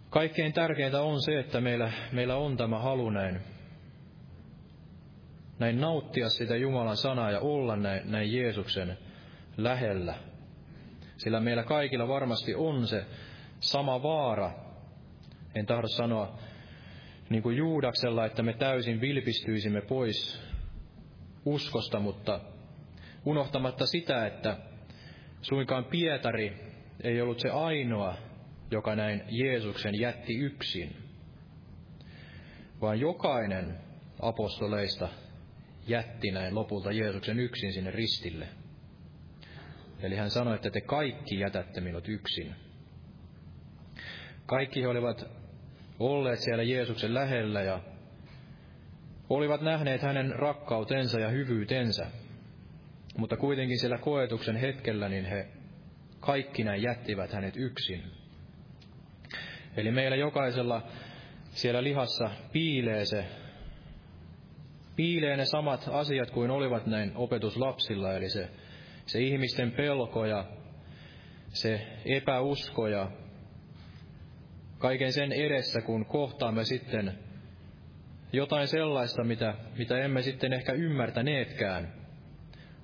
kaikkein tärkeintä on se, että meillä, meillä on tämä halu näin, näin nauttia sitä Jumalan sanaa ja olla näin, näin Jeesuksen lähellä. Sillä meillä kaikilla varmasti on se sama vaara, en tahdo sanoa niin kuin Juudaksella, että me täysin vilpistyisimme pois uskosta, mutta unohtamatta sitä, että suinkaan Pietari ei ollut se ainoa, joka näin Jeesuksen jätti yksin, vaan jokainen apostoleista jätti näin lopulta Jeesuksen yksin sinne ristille. Eli hän sanoi, että te kaikki jätätte minut yksin. Kaikki he olivat olleet siellä Jeesuksen lähellä ja olivat nähneet hänen rakkautensa ja hyvyytensä. Mutta kuitenkin siellä koetuksen hetkellä niin he kaikki näin jättivät hänet yksin. Eli meillä jokaisella siellä lihassa piilee se, piilee ne samat asiat kuin olivat näin opetuslapsilla, eli se, se ihmisten pelko ja se epäusko ja kaiken sen edessä, kun kohtaamme sitten jotain sellaista, mitä, mitä emme sitten ehkä ymmärtäneetkään.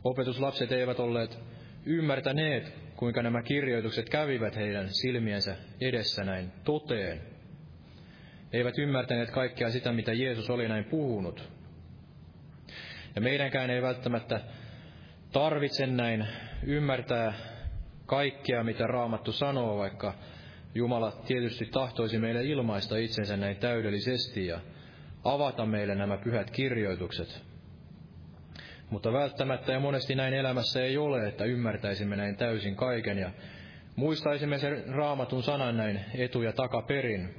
Opetuslapset eivät olleet ymmärtäneet, kuinka nämä kirjoitukset kävivät heidän silmiensä edessä näin toteen. Eivät ymmärtäneet kaikkea sitä, mitä Jeesus oli näin puhunut. Ja meidänkään ei välttämättä tarvitse näin ymmärtää kaikkea, mitä Raamattu sanoo, vaikka Jumala tietysti tahtoisi meille ilmaista itsensä näin täydellisesti ja avata meille nämä pyhät kirjoitukset. Mutta välttämättä ja monesti näin elämässä ei ole, että ymmärtäisimme näin täysin kaiken ja muistaisimme sen raamatun sanan näin etu- ja takaperin.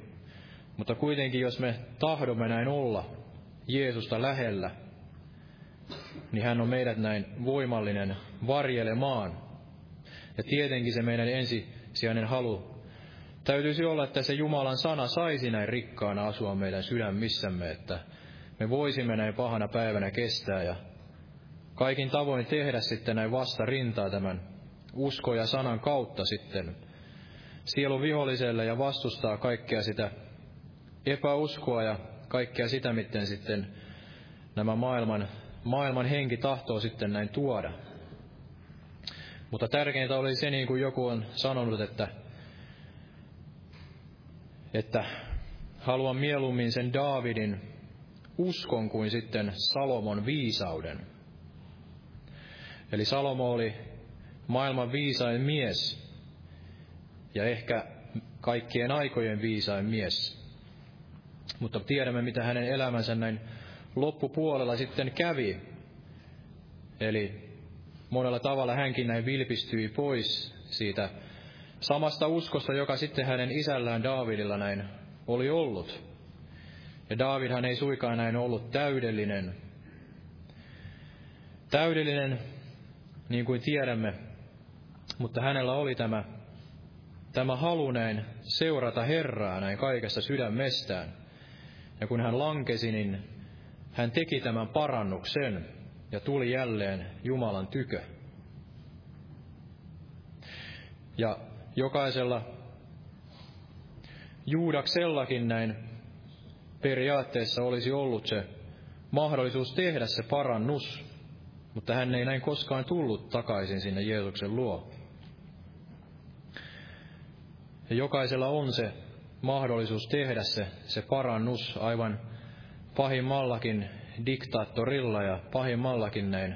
Mutta kuitenkin, jos me tahdomme näin olla Jeesusta lähellä, niin hän on meidät näin voimallinen varjelemaan. Ja tietenkin se meidän ensisijainen halu täytyisi olla, että se Jumalan sana saisi näin rikkaana asua meidän sydämissämme, että me voisimme näin pahana päivänä kestää ja kaikin tavoin tehdä sitten näin vasta rintaa tämän usko ja sanan kautta sitten sielun viholliselle ja vastustaa kaikkea sitä epäuskoa ja kaikkea sitä, miten sitten nämä maailman, maailman henki tahtoo sitten näin tuoda. Mutta tärkeintä oli se, niin kuin joku on sanonut, että, että haluan mieluummin sen Daavidin uskon kuin sitten Salomon viisauden. Eli Salomo oli maailman viisain mies ja ehkä kaikkien aikojen viisain mies. Mutta tiedämme, mitä hänen elämänsä näin loppupuolella sitten kävi. Eli monella tavalla hänkin näin vilpistyi pois siitä samasta uskosta, joka sitten hänen isällään Daavidilla näin oli ollut. Ja Daavidhan ei suikaan näin ollut täydellinen. Täydellinen niin kuin tiedämme, mutta hänellä oli tämä, tämä halu näin seurata Herraa näin kaikessa sydämestään. Ja kun hän lankesi, niin hän teki tämän parannuksen ja tuli jälleen Jumalan tykö. Ja jokaisella Juudaksellakin näin periaatteessa olisi ollut se mahdollisuus tehdä se parannus, mutta hän ei näin koskaan tullut takaisin sinne Jeesuksen luo. Ja jokaisella on se mahdollisuus tehdä se, se parannus aivan pahimmallakin diktaattorilla ja pahimmallakin näin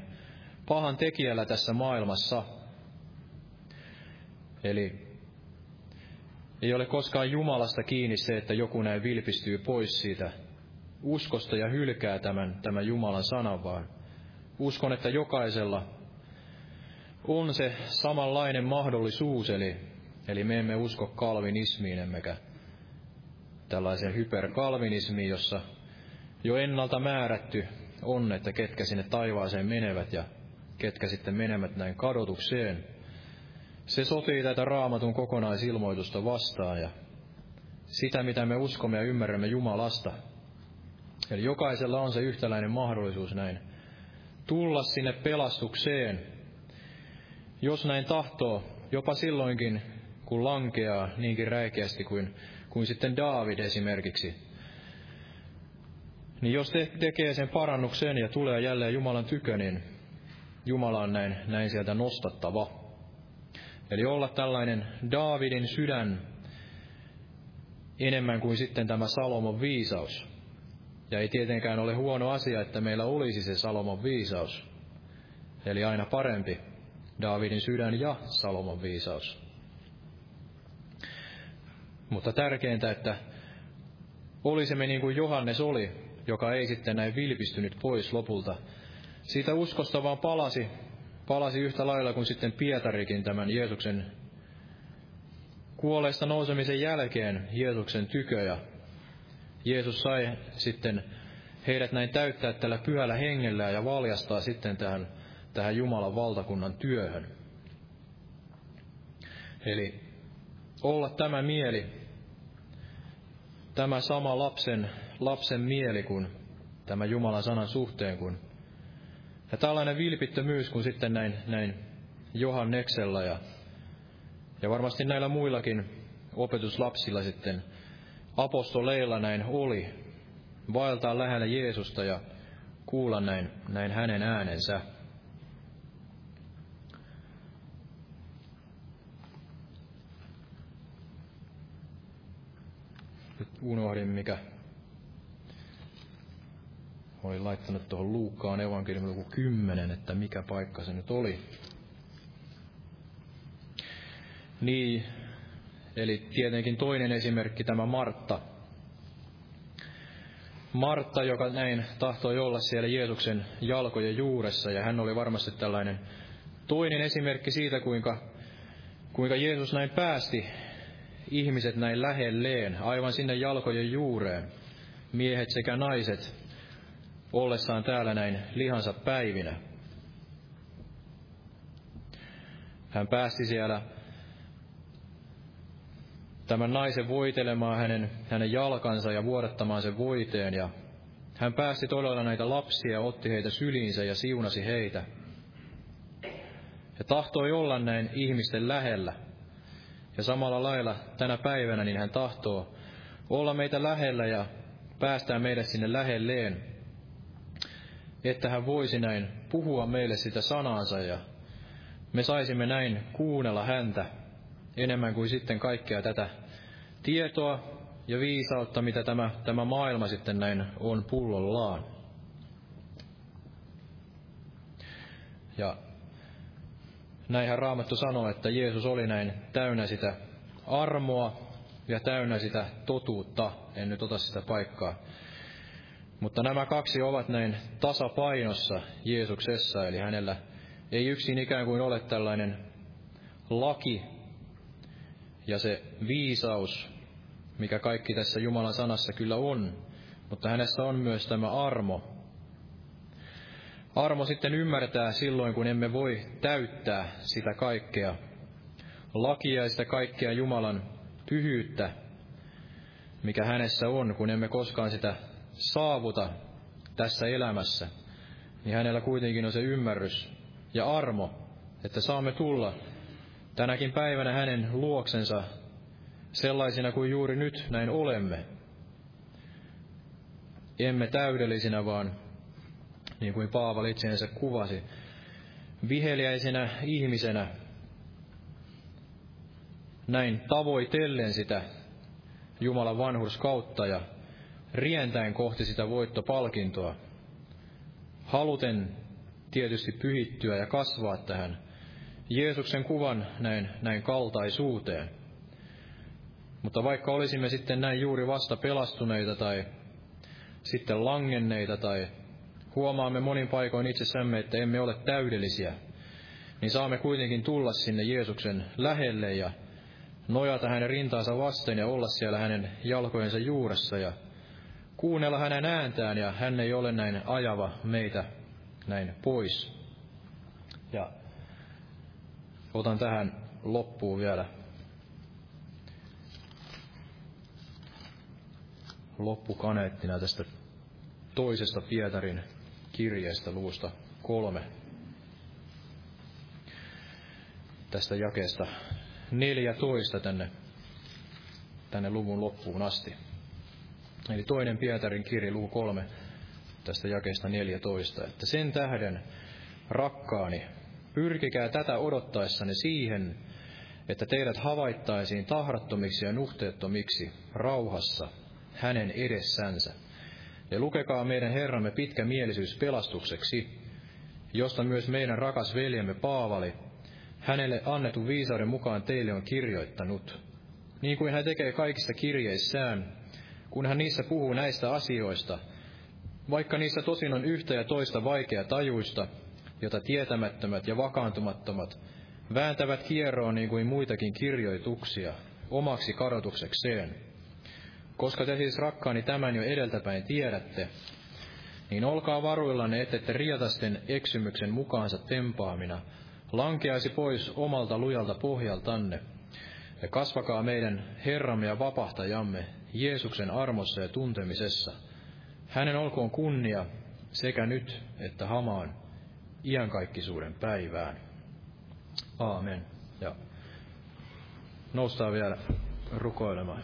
pahan tekijällä tässä maailmassa. Eli ei ole koskaan Jumalasta kiinni se, että joku näin vilpistyy pois siitä uskosta ja hylkää tämän, tämän Jumalan sanan, vaan uskon, että jokaisella on se samanlainen mahdollisuus, eli, eli me emme usko kalvinismiin, emmekä tällaiseen hyperkalvinismiin, jossa jo ennalta määrätty on, että ketkä sinne taivaaseen menevät ja ketkä sitten menevät näin kadotukseen. Se sotii tätä raamatun kokonaisilmoitusta vastaan ja sitä, mitä me uskomme ja ymmärrämme Jumalasta. Eli jokaisella on se yhtäläinen mahdollisuus näin tulla sinne pelastukseen. Jos näin tahtoo, jopa silloinkin, kun lankeaa niinkin räikeästi kuin, kuin sitten Daavid esimerkiksi. Niin jos te, tekee sen parannuksen ja tulee jälleen Jumalan tykö, niin Jumala on näin, näin sieltä nostattava. Eli olla tällainen Daavidin sydän enemmän kuin sitten tämä Salomon viisaus. Ja ei tietenkään ole huono asia, että meillä olisi se Salomon viisaus. Eli aina parempi, Daavidin sydän ja Salomon viisaus. Mutta tärkeintä, että olisimme niin kuin Johannes oli, joka ei sitten näin vilpistynyt pois lopulta. Siitä uskosta vaan palasi, palasi yhtä lailla kuin sitten Pietarikin tämän Jeesuksen kuolleista nousemisen jälkeen Jeesuksen tykö ja Jeesus sai sitten heidät näin täyttää tällä pyhällä hengellä ja valjastaa sitten tähän tähän Jumalan valtakunnan työhön. Eli olla tämä mieli, tämä sama lapsen, lapsen mieli kuin tämä Jumalan sanan suhteen, kun ja tällainen vilpittömyys kuin sitten näin, näin Johanneksella ja, ja varmasti näillä muillakin opetuslapsilla sitten apostoleilla näin oli, vaeltaa lähellä Jeesusta ja kuulla näin, näin hänen äänensä. Nyt unohdin, mikä olin laittanut tuohon Luukkaan evankeliumin luku 10, että mikä paikka se nyt oli. Niin, eli tietenkin toinen esimerkki tämä Martta. Martta, joka näin tahtoi olla siellä Jeesuksen jalkojen juuressa, ja hän oli varmasti tällainen toinen esimerkki siitä, kuinka, kuinka Jeesus näin päästi ihmiset näin lähelleen, aivan sinne jalkojen juureen, miehet sekä naiset, ollessaan täällä näin lihansa päivinä. Hän päästi siellä tämän naisen voitelemaan hänen, hänen jalkansa ja vuodattamaan sen voiteen. Ja hän päästi todella näitä lapsia, otti heitä syliinsä ja siunasi heitä. Ja tahtoi olla näin ihmisten lähellä. Ja samalla lailla tänä päivänä niin hän tahtoo olla meitä lähellä ja päästää meidät sinne lähelleen, että hän voisi näin puhua meille sitä sanansa ja me saisimme näin kuunnella häntä enemmän kuin sitten kaikkea tätä tietoa ja viisautta, mitä tämä, tämä maailma sitten näin on pullollaan. Ja näinhän Raamattu sanoo, että Jeesus oli näin täynnä sitä armoa ja täynnä sitä totuutta. En nyt ota sitä paikkaa. Mutta nämä kaksi ovat näin tasapainossa Jeesuksessa, eli hänellä ei yksin ikään kuin ole tällainen laki ja se viisaus, mikä kaikki tässä Jumalan sanassa kyllä on, mutta hänessä on myös tämä armo. Armo sitten ymmärtää silloin, kun emme voi täyttää sitä kaikkea, lakia ja sitä kaikkea Jumalan pyhyyttä, mikä hänessä on, kun emme koskaan sitä saavuta tässä elämässä, niin hänellä kuitenkin on se ymmärrys ja armo, että saamme tulla tänäkin päivänä hänen luoksensa sellaisina kuin juuri nyt näin olemme. Emme täydellisinä, vaan niin kuin Paavali itseensä kuvasi, viheliäisenä ihmisenä, näin tavoitellen sitä Jumalan vanhurskautta ja rientäen kohti sitä voittopalkintoa, haluten tietysti pyhittyä ja kasvaa tähän Jeesuksen kuvan näin, näin kaltaisuuteen. Mutta vaikka olisimme sitten näin juuri vasta pelastuneita tai sitten langenneita tai huomaamme monin paikoin itsessämme, että emme ole täydellisiä, niin saamme kuitenkin tulla sinne Jeesuksen lähelle ja nojata hänen rintaansa vasten ja olla siellä hänen jalkojensa juuressa ja kuunnella hänen ääntään ja hän ei ole näin ajava meitä näin pois. Ja otan tähän loppuun vielä loppukaneettina tästä toisesta Pietarin kirjeestä luvusta kolme. Tästä jakeesta 14 tänne, tänne luvun loppuun asti. Eli toinen Pietarin kirja, luku kolme, tästä jakeesta 14, että sen tähden, rakkaani, pyrkikää tätä odottaessanne siihen, että teidät havaittaisiin tahrattomiksi ja nuhteettomiksi rauhassa hänen edessänsä. Ja lukekaa meidän Herramme pitkä mielisyys pelastukseksi, josta myös meidän rakas veljemme Paavali, hänelle annetun viisauden mukaan teille on kirjoittanut. Niin kuin hän tekee kaikissa kirjeissään, kun hän niissä puhuu näistä asioista, vaikka niissä tosin on yhtä ja toista vaikea tajuista, jota tietämättömät ja vakaantumattomat vääntävät kierroon niin kuin muitakin kirjoituksia omaksi kadotuksekseen. Koska te siis rakkaani tämän jo edeltäpäin tiedätte, niin olkaa varuillanne, ettette riatasten eksymyksen mukaansa tempaamina. Lankeaisi pois omalta lujalta pohjaltanne, ja kasvakaa meidän Herramme ja vapahtajamme Jeesuksen armossa ja tuntemisessa. Hänen olkoon kunnia sekä nyt että hamaan iankaikkisuuden päivään. Aamen. Ja noustaan vielä rukoilemaan.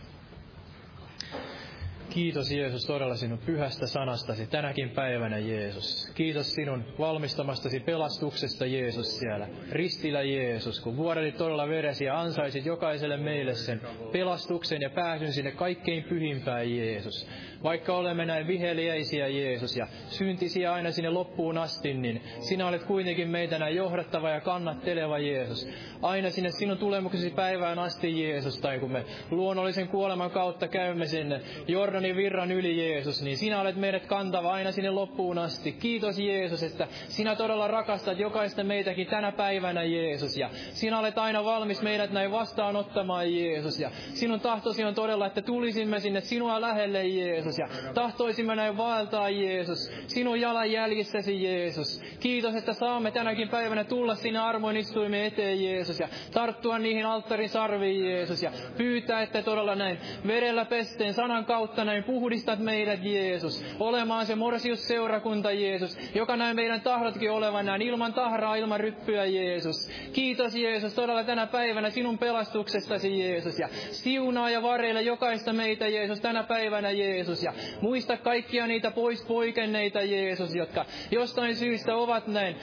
Kiitos Jeesus todella sinun pyhästä sanastasi tänäkin päivänä Jeesus. Kiitos sinun valmistamastasi pelastuksesta Jeesus siellä. Ristillä Jeesus, kun vuodelit todella veresi ja ansaisit jokaiselle meille sen pelastuksen ja pääsyn sinne kaikkein pyhimpään Jeesus. Vaikka olemme näin viheliäisiä Jeesus ja syntisiä aina sinne loppuun asti, niin sinä olet kuitenkin meitä näin johdattava ja kannatteleva Jeesus. Aina sinne sinun tulemuksesi päivään asti Jeesus, tai kun me luonnollisen kuoleman kautta käymme sinne Jordanin virran yli Jeesus, niin sinä olet meidät kantava aina sinne loppuun asti. Kiitos Jeesus, että sinä todella rakastat jokaista meitäkin tänä päivänä Jeesus, ja sinä olet aina valmis meidät näin vastaanottamaan Jeesus, ja sinun tahtosi on todella, että tulisimme sinne sinua lähelle Jeesus. Jeesus, ja tahtoisimme näin vaeltaa, Jeesus, sinun jalanjäljessäsi, Jeesus. Kiitos, että saamme tänäkin päivänä tulla sinne armoin istuimme eteen, Jeesus, ja tarttua niihin alttarin sarviin, Jeesus, ja pyytää, että todella näin verellä pesteen sanan kautta näin puhdistat meidät, Jeesus, olemaan se morsiusseurakunta, Jeesus, joka näin meidän tahdotkin olevan näin ilman tahraa, ilman ryppyä, Jeesus. Kiitos, Jeesus, todella tänä päivänä sinun pelastuksestasi, Jeesus, ja siunaa ja vareilla jokaista meitä, Jeesus, tänä päivänä, Jeesus, ja muista kaikkia niitä pois poikenneita, Jeesus, jotka jostain syystä ovat näin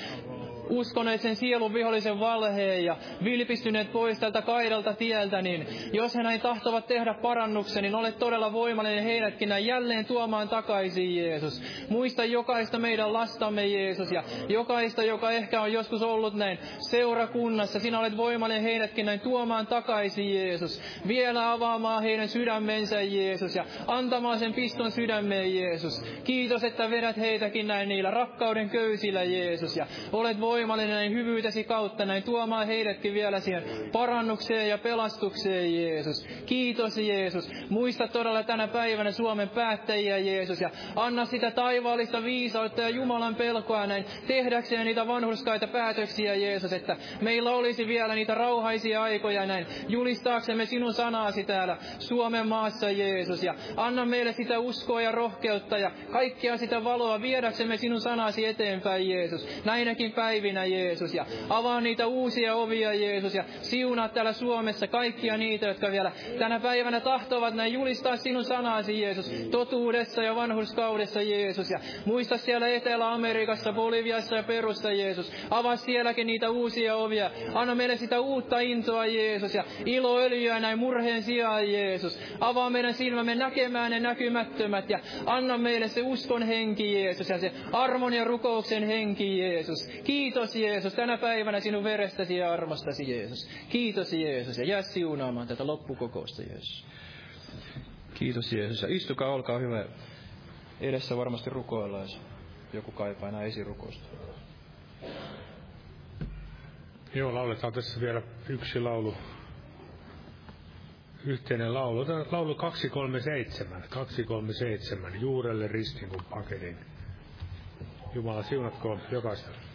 uskoneet sen sielun vihollisen valheen ja vilpistyneet pois tältä kaidalta tieltä, niin jos he näin tahtovat tehdä parannuksen, niin olet todella voimallinen heidätkin näin jälleen tuomaan takaisin, Jeesus. Muista jokaista meidän lastamme, Jeesus, ja jokaista, joka ehkä on joskus ollut näin seurakunnassa, sinä olet voimallinen heidätkin näin tuomaan takaisin, Jeesus. Vielä avaamaan heidän sydämensä, Jeesus, ja antamaan sen piston sydämeen, Jeesus. Kiitos, että vedät heitäkin näin niillä rakkauden köysillä, Jeesus, ja olet voimallinen voimallinen näin hyvyytesi kautta näin tuomaan heidätkin vielä siihen parannukseen ja pelastukseen, Jeesus. Kiitos, Jeesus. Muista todella tänä päivänä Suomen päättäjiä, Jeesus, ja anna sitä taivaallista viisautta ja Jumalan pelkoa näin tehdäkseen niitä vanhurskaita päätöksiä, Jeesus, että meillä olisi vielä niitä rauhaisia aikoja näin julistaaksemme sinun sanaasi täällä Suomen maassa, Jeesus, ja anna meille sitä uskoa ja rohkeutta ja kaikkia sitä valoa viedäksemme sinun sanasi eteenpäin, Jeesus. Näinäkin päivinä päivinä, Jeesus, ja avaa niitä uusia ovia, Jeesus, ja siunaa täällä Suomessa kaikkia niitä, jotka vielä tänä päivänä tahtovat näin julistaa sinun sanasi, Jeesus, totuudessa ja vanhurskaudessa, Jeesus, ja muista siellä Etelä-Amerikassa, Boliviassa ja Perusta, Jeesus, avaa sielläkin niitä uusia ovia, anna meille sitä uutta intoa, Jeesus, ja iloöljyä näin murheen sijaan, Jeesus, avaa meidän silmämme näkemään ne näkymättömät, ja anna meille se uskon henki, Jeesus, ja se armon ja rukouksen henki, Jeesus. Kiitos Kiitos Jeesus tänä päivänä sinun verestäsi ja armostasi Jeesus. Kiitos Jeesus ja jää siunaamaan tätä loppukokousta Jeesus. Kiitos Jeesus ja istukaa, olkaa hyvä. Edessä varmasti rukoillaan, jos joku kaipaa enää esirukousta. Joo, lauletaan tässä vielä yksi laulu. Yhteinen laulu. Laulu 237. 237. Juurelle ristin kun paketin. Jumala siunatkoon jokaista.